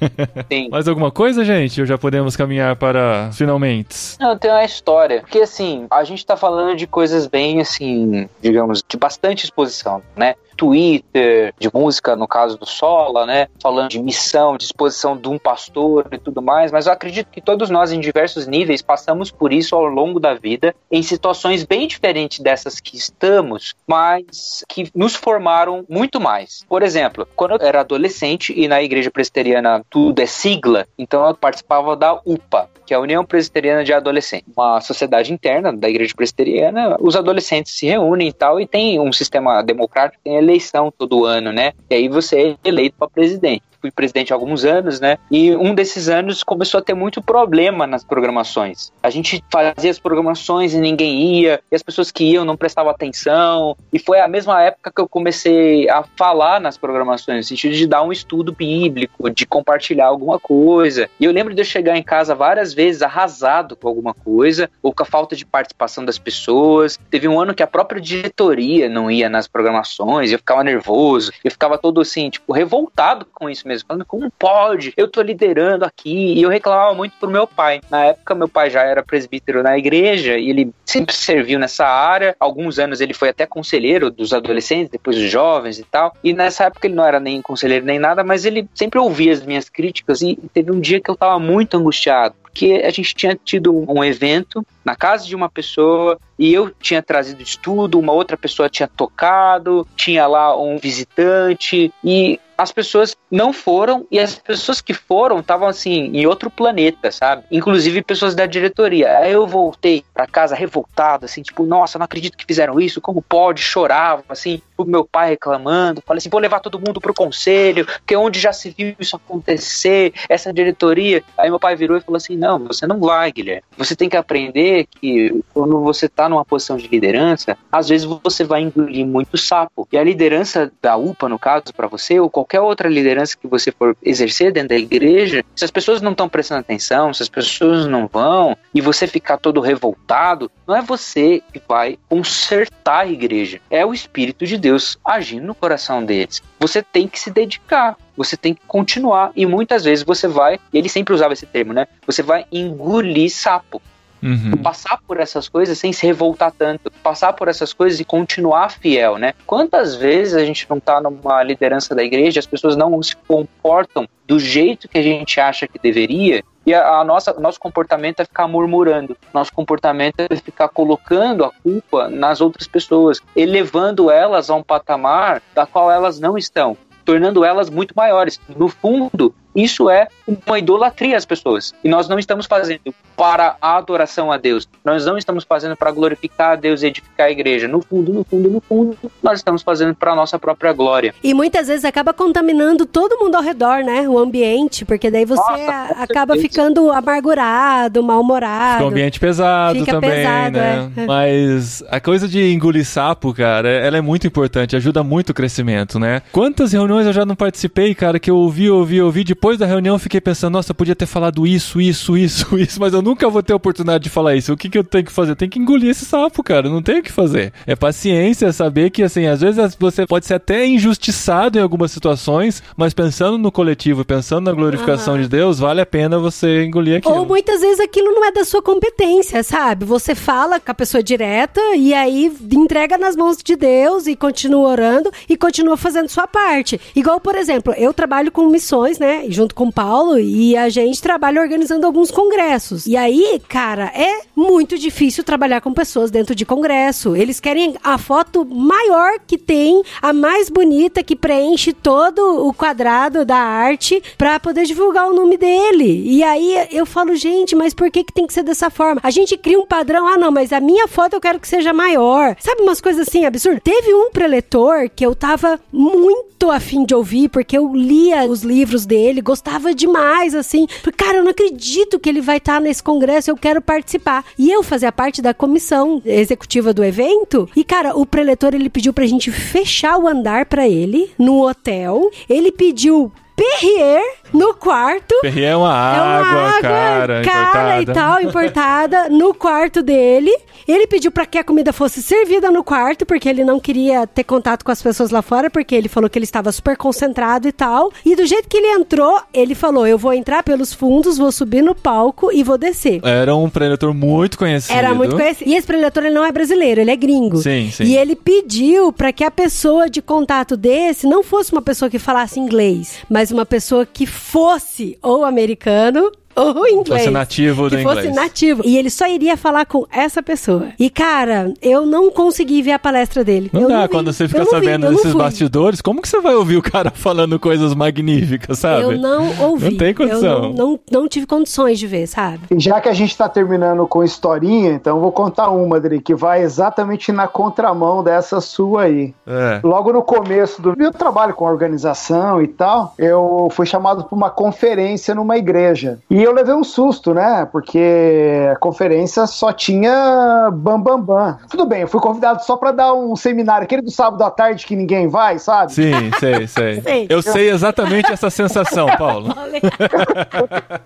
Speaker 7: Sim.
Speaker 2: Mais alguma coisa, gente? Ou já podemos caminhar para finalmente?
Speaker 7: Não, tem uma história. Porque assim, a gente tá falando de coisas bem assim, digamos, de bastante exposição, né? Twitter, de música, no caso do Sola, né? Falando de missão, de exposição de um pastor e tudo mais, mas eu acredito que todos nós, em diversos níveis, passamos por isso ao longo da vida, em situações bem diferentes dessas que estamos, mas que nos formaram muito mais. Por exemplo, quando eu era adolescente e na igreja presbiteriana tudo é sigla, então eu participava da UPA, que é a União Presbiteriana de Adolescentes, uma sociedade interna da igreja presbiteriana. Os adolescentes se reúnem e tal, e tem um sistema democrático, tem eleição todo ano, né? E aí você é eleito para presidente fui presidente há alguns anos, né? E um desses anos começou a ter muito problema nas programações. A gente fazia as programações e ninguém ia, e as pessoas que iam não prestavam atenção. E foi a mesma época que eu comecei a falar nas programações, no sentido de dar um estudo bíblico, de compartilhar alguma coisa. E eu lembro de eu chegar em casa várias vezes arrasado com alguma coisa, ou com a falta de participação das pessoas. Teve um ano que a própria diretoria não ia nas programações, eu ficava nervoso, eu ficava todo assim, tipo, revoltado com isso mesmo, falando como pode? Eu tô liderando aqui e eu reclamava muito pro meu pai. Na época meu pai já era presbítero na igreja e ele sempre serviu nessa área. Alguns anos ele foi até conselheiro dos adolescentes, depois dos jovens e tal. E nessa época ele não era nem conselheiro nem nada, mas ele sempre ouvia as minhas críticas e teve um dia que eu tava muito angustiado porque a gente tinha tido um evento na casa de uma pessoa e eu tinha trazido estudo, uma outra pessoa tinha tocado, tinha lá um visitante e as pessoas não foram e as pessoas que foram estavam assim em outro planeta, sabe? Inclusive pessoas da diretoria. Aí eu voltei para casa revoltado, assim, tipo, nossa, não acredito que fizeram isso, como pode? Chorava, assim, meu pai reclamando. Falei assim, vou levar todo mundo pro conselho, que onde já se viu isso acontecer, essa diretoria. Aí meu pai virou e falou assim: não, você não vai, Guilherme. Você tem que aprender que quando você tá numa posição de liderança, às vezes você vai engolir muito sapo. E a liderança da UPA, no caso, para você, ou qualquer outra liderança que você for exercer dentro da igreja, se as pessoas não estão prestando atenção, se as pessoas não vão e você ficar todo revoltado, não é você que vai consertar a igreja, é o Espírito de Deus agindo no coração deles. Você tem que se dedicar, você tem que continuar e muitas vezes você vai, e ele sempre usava esse termo, né? Você vai engolir sapo.
Speaker 2: Uhum.
Speaker 7: Passar por essas coisas sem se revoltar tanto, passar por essas coisas e continuar fiel, né? Quantas vezes a gente não tá numa liderança da igreja, as pessoas não se comportam do jeito que a gente acha que deveria, e a, a nossa nosso comportamento é ficar murmurando, nosso comportamento é ficar colocando a culpa nas outras pessoas, elevando elas a um patamar da qual elas não estão tornando elas muito maiores. No fundo, isso é uma idolatria às pessoas. E nós não estamos fazendo para a adoração a Deus. Nós não estamos fazendo para glorificar a Deus e edificar a igreja. No fundo, no fundo, no fundo, nós estamos fazendo para a nossa própria glória.
Speaker 3: E muitas vezes acaba contaminando todo mundo ao redor, né? O ambiente, porque daí você
Speaker 7: Nossa,
Speaker 3: acaba ficando amargurado, mal-humorado.
Speaker 2: Fica um ambiente pesado
Speaker 3: Fica
Speaker 2: também,
Speaker 3: pesado,
Speaker 2: né?
Speaker 3: é.
Speaker 2: Mas a coisa de engolir sapo, cara, ela é muito importante, ajuda muito o crescimento, né? Quantas reuniões eu já não participei, cara, que eu ouvi, ouvi, ouvi, depois da reunião eu fiquei pensando, nossa, eu podia ter falado isso, isso, isso, isso, mas eu nunca vou ter a oportunidade de falar isso. O que, que eu tenho que fazer? Eu tenho que engolir esse sapo, cara, não tenho o que fazer. É paciência, é saber que, assim, às vezes você pode ser até injustiçado em algumas situações, mas pensando no coletivo, pensando na glorificação de Deus, vale a pena você engolir aquilo.
Speaker 3: Ou muitas vezes aquilo não é da sua competência, sabe? Você fala com a pessoa direta e aí entrega nas mãos de Deus e continua orando e continua fazendo sua parte. Igual, por exemplo, eu trabalho com missões, né? Junto com o Paulo e a gente trabalha organizando alguns congressos. E aí, cara, é muito difícil trabalhar com pessoas dentro de congresso. Eles querem a foto maior que tem, a mais bonita que preenche todo o quadrado da arte pra poder divulgar o nome dele. E aí eu falo, gente, mas por que que tem que ser dessa forma? A gente cria um padrão, ah não, mas a minha foto eu quero que seja maior. Sabe umas coisas assim absurdas? Teve um preletor que eu tava muito afim de ouvir, porque eu lia os livros dele, gostava demais, assim. Cara, eu não acredito que ele vai estar nesse congresso, eu quero participar. E eu fazia parte da comissão executiva do evento. E, cara, o preletor, ele pediu pra gente fechar o andar pra ele, no hotel. Ele pediu Perrier no quarto.
Speaker 2: Perrier é uma
Speaker 3: É uma
Speaker 2: água, cara,
Speaker 3: cara e tal, importada, no quarto dele. Ele pediu pra que a comida fosse servida no quarto, porque ele não queria ter contato com as pessoas lá fora, porque ele falou que ele estava super concentrado e tal. E do jeito que ele entrou, ele falou: Eu vou entrar pelos fundos, vou subir no palco e vou descer.
Speaker 2: Era um preletor muito conhecido.
Speaker 3: Era muito conhecido. E esse preletor ele não é brasileiro, ele é gringo.
Speaker 2: Sim, sim.
Speaker 3: E ele pediu pra que a pessoa de contato desse não fosse uma pessoa que falasse inglês, mas uma pessoa que fosse ou americano ou inglês.
Speaker 2: Fosse nativo
Speaker 3: que
Speaker 2: do
Speaker 3: fosse
Speaker 2: inglês.
Speaker 3: nativo. E ele só iria falar com essa pessoa. E, cara, eu não consegui ver a palestra dele.
Speaker 2: Não
Speaker 3: eu
Speaker 2: dá,
Speaker 3: vi.
Speaker 2: quando você fica
Speaker 3: não vi,
Speaker 2: sabendo
Speaker 3: não
Speaker 2: desses bastidores, como que você vai ouvir o cara falando coisas magníficas, sabe?
Speaker 3: Eu não ouvi.
Speaker 2: Não tem condição.
Speaker 3: Eu não, não, não tive condições de ver, sabe?
Speaker 6: E já que a gente tá terminando com historinha, então eu vou contar uma, Adri, que vai exatamente na contramão dessa sua aí.
Speaker 2: É.
Speaker 6: Logo no começo do meu trabalho com organização e tal, eu fui chamado para uma conferência numa igreja. E eu levei um susto, né? Porque a conferência só tinha bam bam bam. Tudo bem, eu fui convidado só para dar um seminário, aquele do sábado à tarde que ninguém vai, sabe?
Speaker 2: Sim, sei, sei.
Speaker 3: Sei.
Speaker 2: Eu sei exatamente essa sensação, Paulo.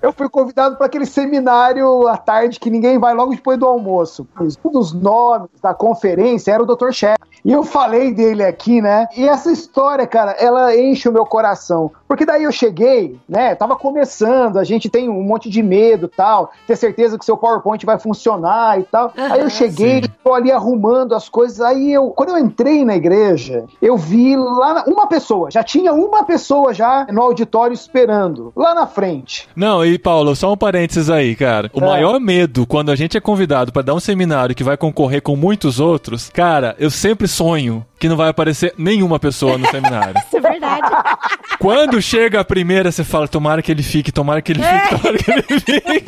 Speaker 6: Eu fui convidado para aquele seminário à tarde que ninguém vai logo depois do almoço. Um dos nomes da conferência era o Dr. Shep. E eu falei dele aqui, né? E essa história, cara, ela enche o meu coração. Porque daí eu cheguei, né? Tava começando, a gente tem um monte de medo tal, ter certeza que seu PowerPoint vai funcionar e tal. Aí eu cheguei,
Speaker 2: Sim.
Speaker 6: tô ali arrumando as coisas. Aí eu, quando eu entrei na igreja, eu vi lá na- uma pessoa, já tinha uma pessoa já no auditório esperando, lá na frente.
Speaker 2: Não, e Paulo, só um parênteses aí, cara. O
Speaker 6: É.
Speaker 2: maior medo quando a gente é convidado pra dar um seminário que vai concorrer com muitos outros, cara, eu sempre sonho que não vai aparecer nenhuma pessoa no seminário.
Speaker 3: Isso é verdade.
Speaker 2: Quando chega a primeira, você fala, tomara que ele fique, tomara que ele fique, tomara que ele fique.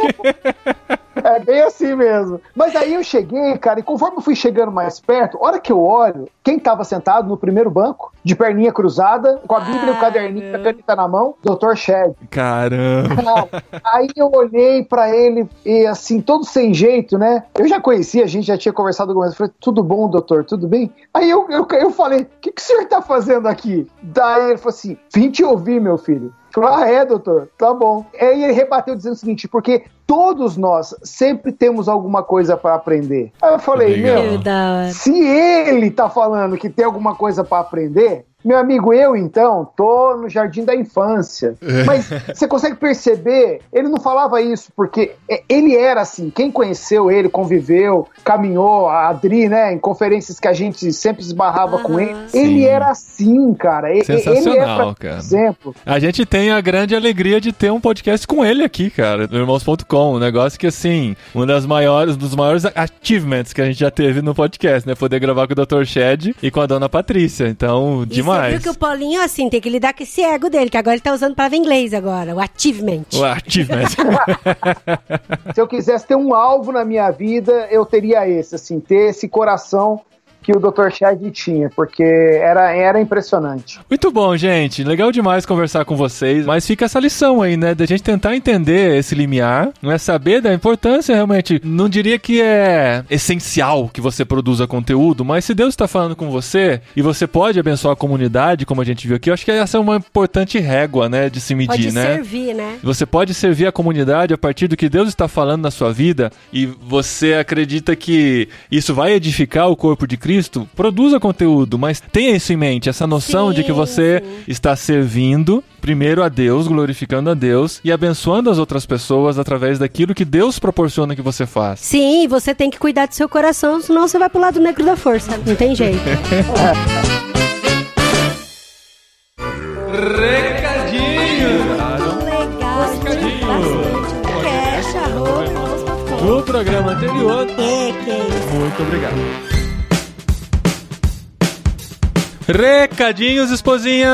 Speaker 6: É bem assim mesmo. Mas aí eu cheguei, cara, e conforme eu fui chegando mais perto, hora que eu olho, quem tava sentado no primeiro banco, de perninha cruzada, com a Bíblia e o caderninho, a caneta na mão, Dr. Shed.
Speaker 2: Caramba.
Speaker 6: Cara, aí eu olhei pra ele e assim, todo sem jeito, né? Eu já conhecia, a gente já tinha conversado algumas vezes. Falei, tudo bom, doutor? Tudo bem? Aí eu, eu, eu falei, o que, que o senhor tá fazendo aqui? Daí ele falou assim, vim te ouvir, meu filho. Ah, é, doutor? Tá bom. Aí ele rebateu dizendo o seguinte, porque todos nós sempre temos alguma coisa para aprender. Aí eu falei,
Speaker 2: Legal.
Speaker 6: meu, se ele tá falando que tem alguma coisa para aprender, meu amigo, eu então tô no jardim da infância. Mas você consegue perceber? Ele não falava isso porque é, ele era assim. Quem conheceu ele, conviveu, caminhou, a Adri, né, em conferências que a gente sempre esbarrava com ele.
Speaker 2: Sim.
Speaker 6: Ele era assim, cara. E- Ele é
Speaker 2: Sensacional,
Speaker 6: pra
Speaker 2: cara.
Speaker 6: exemplo.
Speaker 2: A gente tem a grande alegria de ter um podcast com ele aqui, cara, no Irmãos.com. Um negócio que, assim, um das maiores, dos maiores achievements que a gente já teve no podcast, né? Poder gravar com o Dr. Shed e com a dona Patrícia. Então,
Speaker 3: E você viu
Speaker 2: demais.
Speaker 3: que o Paulinho, assim, tem que lidar com esse ego dele, que agora ele tá usando palavra em inglês agora, o achievement.
Speaker 2: O achievement.
Speaker 6: Se eu quisesse ter um alvo na minha vida, eu teria esse, assim, ter esse coração que o Dr. Chad tinha, porque era, era impressionante.
Speaker 2: Muito bom, gente. Legal demais conversar com vocês. Mas fica essa lição aí, né? Da gente tentar entender esse limiar, não é saber da importância realmente. Não diria que é essencial que você produza conteúdo, mas se Deus está falando com você e você pode abençoar a comunidade, como a gente viu aqui, eu acho que essa é uma importante régua, né? De se medir,
Speaker 3: Pode
Speaker 2: né?
Speaker 3: servir, né?
Speaker 2: Você pode servir a comunidade a partir do que Deus está falando na sua vida e você acredita que isso vai edificar o corpo de Cristo, produza conteúdo, mas tenha isso em mente, essa noção
Speaker 3: Sim,
Speaker 2: de que você está servindo primeiro a Deus, glorificando a Deus e abençoando as outras pessoas através daquilo que Deus proporciona que você faz.
Speaker 3: Sim, você tem que cuidar do seu coração, senão você vai pro lado negro da força. Não tem jeito.
Speaker 2: No programa anterior,
Speaker 3: que é isso?
Speaker 2: muito obrigado. Recadinhos, esposinha!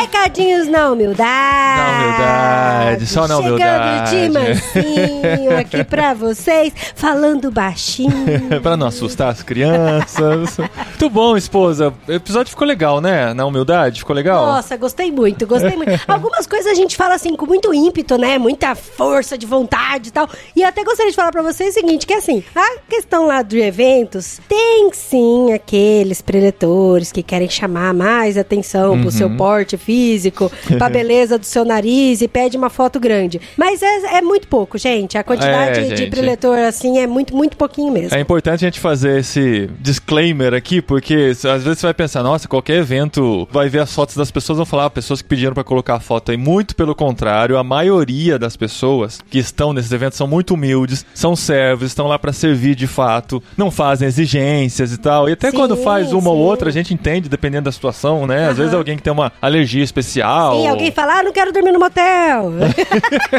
Speaker 3: Recadinhos na humildade.
Speaker 2: Na humildade, só na humildade.
Speaker 3: Chegando de mansinho aqui pra vocês, falando baixinho.
Speaker 2: pra não assustar as crianças. Muito bom, esposa. O episódio ficou legal, né? Na humildade, ficou legal?
Speaker 3: Nossa, gostei muito, gostei muito. Algumas coisas a gente fala assim com muito ímpeto, né? Muita força de vontade e tal. E até gostaria de falar pra vocês o seguinte, que assim, a questão lá de eventos, tem sim aqueles preletores que querem chamar mais atenção pro
Speaker 2: Uhum.
Speaker 3: seu porte físico, pra beleza do seu nariz e pede uma foto grande. Mas é, é muito pouco, gente. A quantidade
Speaker 2: É,
Speaker 3: de
Speaker 2: gente.
Speaker 3: preletor assim é muito, muito pouquinho mesmo.
Speaker 2: É importante a gente fazer esse disclaimer aqui, porque às vezes você vai pensar, nossa, qualquer evento vai ver as fotos das pessoas, vão falar, ah, pessoas que pediram pra colocar a foto aí. Muito pelo contrário, a maioria das pessoas que estão nesses eventos são muito humildes, são servos, estão lá pra servir de fato, não fazem exigências e tal. E até
Speaker 3: Sim,
Speaker 2: quando faz uma ou
Speaker 3: sim.
Speaker 2: outra, a gente entende, dependendo da situação, né? Às vezes alguém que tem uma alergia especial.
Speaker 3: E alguém fala, ah, não quero dormir no motel.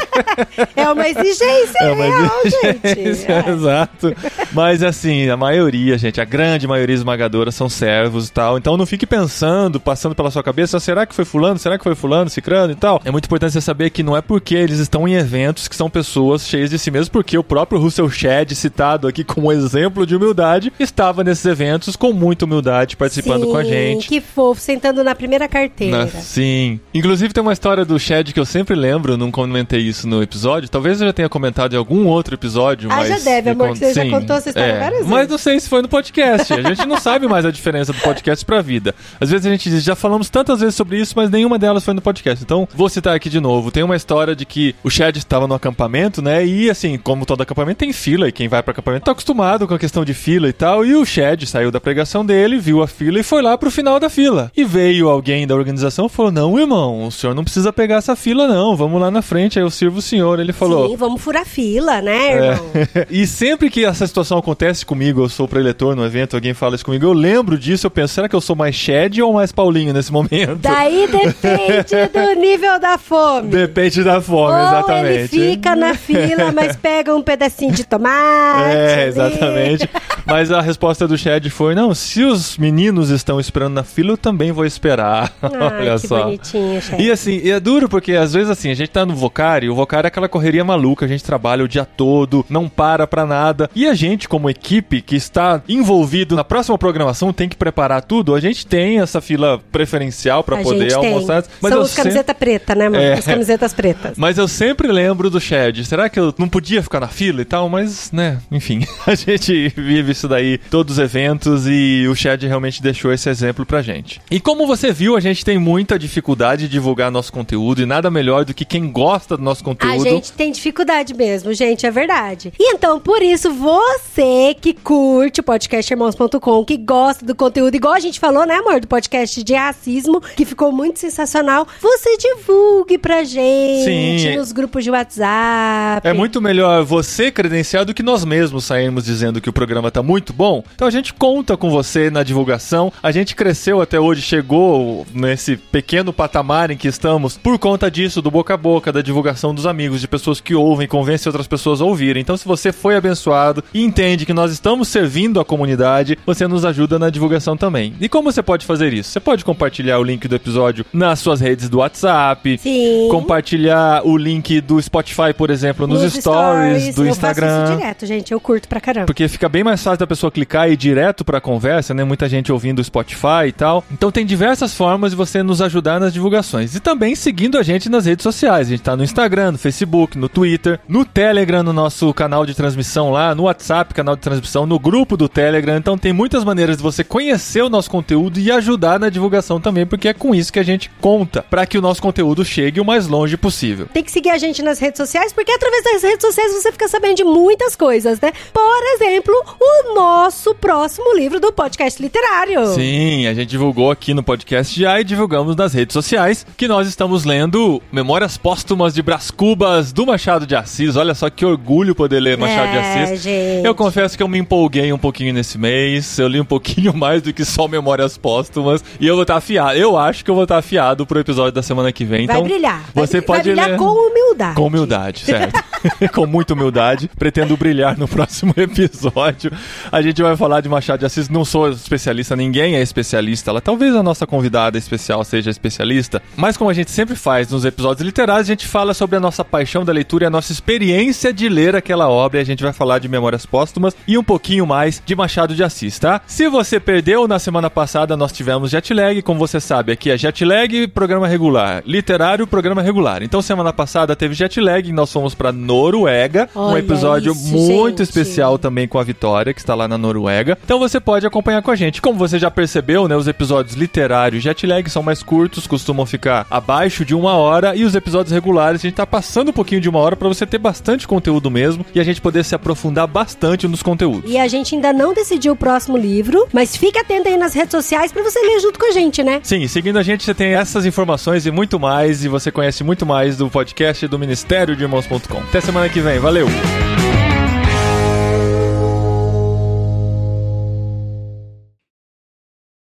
Speaker 3: é uma exigência
Speaker 2: É uma
Speaker 3: real,
Speaker 2: exigência,
Speaker 3: gente. É.
Speaker 2: Exato. Mas assim, a maioria, gente, a grande maioria esmagadora são servos e tal. Então não fique pensando, passando pela sua cabeça, será que foi fulano? Será que foi fulano, cicrano e tal? É muito importante você saber que não é porque eles estão em eventos que são pessoas cheias de si mesmos, porque o próprio Russell Shedd, citado aqui como exemplo de humildade, estava nesses eventos com muita humildade, participando com a
Speaker 3: Sim,
Speaker 2: gente.
Speaker 3: Que fofo, sentando na primeira carteira.
Speaker 2: Na- sim. Inclusive tem uma história do Shed que eu sempre lembro, não comentei isso no episódio. Talvez eu já tenha comentado em algum outro episódio,
Speaker 3: Ah,
Speaker 2: mas.
Speaker 3: já deve, amor,
Speaker 2: con-
Speaker 3: que você já
Speaker 2: sim,
Speaker 3: contou essa história
Speaker 2: é.
Speaker 3: várias vezes.
Speaker 2: Mas não sei se foi no podcast. A gente não sabe mais a diferença do podcast pra vida. Às vezes a gente diz, já falamos tantas vezes sobre isso, mas nenhuma delas foi no podcast. Então, vou citar aqui de novo. Tem uma história de que o Shed estava no acampamento, né? E assim, como todo acampamento tem fila, e quem vai pro acampamento tá acostumado com a questão de fila e tal. E o Shed saiu da pregação dele, viu a fila e foi lá pro final da fila. E veio alguém da organização e falou: Não, irmão, o senhor não precisa pegar essa fila, não. Vamos lá na frente, aí eu sirvo o senhor. Ele falou.
Speaker 3: Sim, vamos furar fila, né, irmão?
Speaker 2: e sempre que essa situação acontece comigo, eu sou preletor no evento, alguém fala isso comigo, eu lembro disso, eu penso, será que eu sou mais Shed ou mais Paulinho nesse momento?
Speaker 3: Daí depende do nível da fome.
Speaker 2: Depende da fome,
Speaker 3: Ou
Speaker 2: exatamente.
Speaker 3: ele fica na fila, mas pega um pedacinho de tomate.
Speaker 2: É, exatamente. Mas a resposta do Chad foi: não, se os meninos estão esperando na fila, eu também vou esperar. Olha
Speaker 3: Ai, que
Speaker 2: só.
Speaker 3: bonitinho, chefe.
Speaker 2: E assim, e é duro porque às vezes assim, a gente tá no Vocari, o Vocari é aquela correria maluca, a gente trabalha o dia todo, não para pra nada. E a gente, como equipe que está envolvido na próxima programação, tem que preparar tudo, a gente tem essa fila preferencial pra
Speaker 3: A
Speaker 2: poder
Speaker 3: gente tem.
Speaker 2: almoçar.
Speaker 3: São
Speaker 2: eu
Speaker 3: os
Speaker 2: sempre-
Speaker 3: preta, né, mano?
Speaker 2: É.
Speaker 3: As camisetas pretas.
Speaker 2: mas eu sempre lembro do Shed. Será que eu não podia ficar na fila e tal? Mas, né, enfim. A gente vive isso daí, todos os eventos, e o Shed realmente deixou esse exemplo pra gente. E como você viu, a gente tem muita dificuldade de divulgar nosso conteúdo, e nada melhor do que quem gosta do nosso
Speaker 3: A
Speaker 2: conteúdo.
Speaker 3: gente tem dificuldade mesmo, gente, é verdade. E então, por isso, você que curte o podcast irmãos.com, que gosta do conteúdo, igual a gente falou, né, amor, do podcast de racismo, que ficou muito sensacional, você divulgue pra gente
Speaker 2: Sim.
Speaker 3: nos grupos de WhatsApp.
Speaker 2: É muito melhor você credenciar do que nós mesmos sairmos dizendo que o programa tá muito bom. Então a gente conta com você na divulgação. A gente cresceu até hoje, chegou nesse pequeno patamar em que estamos por conta disso, do boca a boca, da divulgação dos amigos, de pessoas que ouvem, convencem outras pessoas a ouvirem. Então se você foi abençoado e entende que nós estamos servindo a comunidade, você nos ajuda na divulgação também. E como você pode fazer isso? Você pode compartilhar o link do episódio nas suas redes do WhatsApp,
Speaker 3: Sim.
Speaker 2: compartilhar o link do Spotify, por exemplo, nos, stories, do
Speaker 3: eu
Speaker 2: Instagram.
Speaker 3: faço isso direto, gente. Eu curto pra caramba.
Speaker 2: Porque fica bem mais fácil da pessoa clicar e ir direto pra conversa, né? Muita gente ouvindo o Spotify e tal. Então tem diversas formas de você nos ajudar nas divulgações. E também seguindo a gente nas redes sociais. A gente tá no Instagram, no Facebook, no Twitter, no Telegram, no nosso canal de transmissão lá, no WhatsApp, canal de transmissão, no grupo do Telegram. Então tem muitas maneiras de você conhecer o nosso conteúdo e ajudar na divulgação também, porque é com isso que a gente conta para que o nosso conteúdo chegue o mais longe possível.
Speaker 3: Tem que seguir a gente nas redes sociais, porque através das redes sociais você fica sabendo de muitas coisas, né? Por exemplo, o nosso próximo livro do podcast literário.
Speaker 2: Sim, a gente divulgou aqui no podcast já e divulgamos nas redes sociais que nós estamos lendo Memórias Póstumas de Brás Cubas do Machado de Assis. Olha só que orgulho poder ler Machado de
Speaker 3: É,
Speaker 2: Assis.
Speaker 3: gente.
Speaker 2: Eu confesso que eu me empolguei um pouquinho nesse mês. Eu li um pouquinho mais do que só Memórias Póstumas. E eu vou estar afiado. Eu acho que eu vou estar afiado pro episódio da semana que vem.
Speaker 3: Vai
Speaker 2: então,
Speaker 3: brilhar. Vai
Speaker 2: Você
Speaker 3: bri-
Speaker 2: pode
Speaker 3: vai brilhar
Speaker 2: ler.
Speaker 3: com humildade.
Speaker 2: Com humildade, certo. com muita humildade. Pretendo brilhar no próximo episódio. A gente vai falar de Machado de Assis. Não sou especialista, ninguém é especialista. Ela, talvez a nossa convidada especial seja especialista. Mas como a gente sempre faz nos episódios literários, a gente fala sobre a nossa paixão da leitura e a nossa experiência de ler aquela obra. E a gente vai falar de Memórias Póstumas e um pouquinho mais de Machado de Assis, tá? Se você perdeu, na semana passada nós tivemos Jetlag. Como você sabe, aqui é Jetlag, programa regular. Literário, programa regular. Então, semana passada teve Jetlag e nós fomos pra Noruega. um
Speaker 3: Olha
Speaker 2: episódio
Speaker 3: isso,
Speaker 2: muito
Speaker 3: gente.
Speaker 2: especial também com a Vitória, que está lá na Noruega. Então você pode acompanhar com a gente. Como você já percebeu, né? Os episódios literários Jetlag são mais curtos, costumam ficar abaixo de uma hora. E os episódios regulares, a gente tá passando um pouquinho de uma hora pra você ter bastante conteúdo mesmo e a gente poder se aprofundar bastante nos conteúdos.
Speaker 3: E a gente ainda não decidiu o próximo livro, mas fica atento aí nas redes sociais pra você ler junto com a gente, né?
Speaker 2: Sim, seguindo a gente, você tem essas informações e muito mais, e você conhece muito mais do podcast do Ministério de Irmãos.com. Até semana que vem, valeu!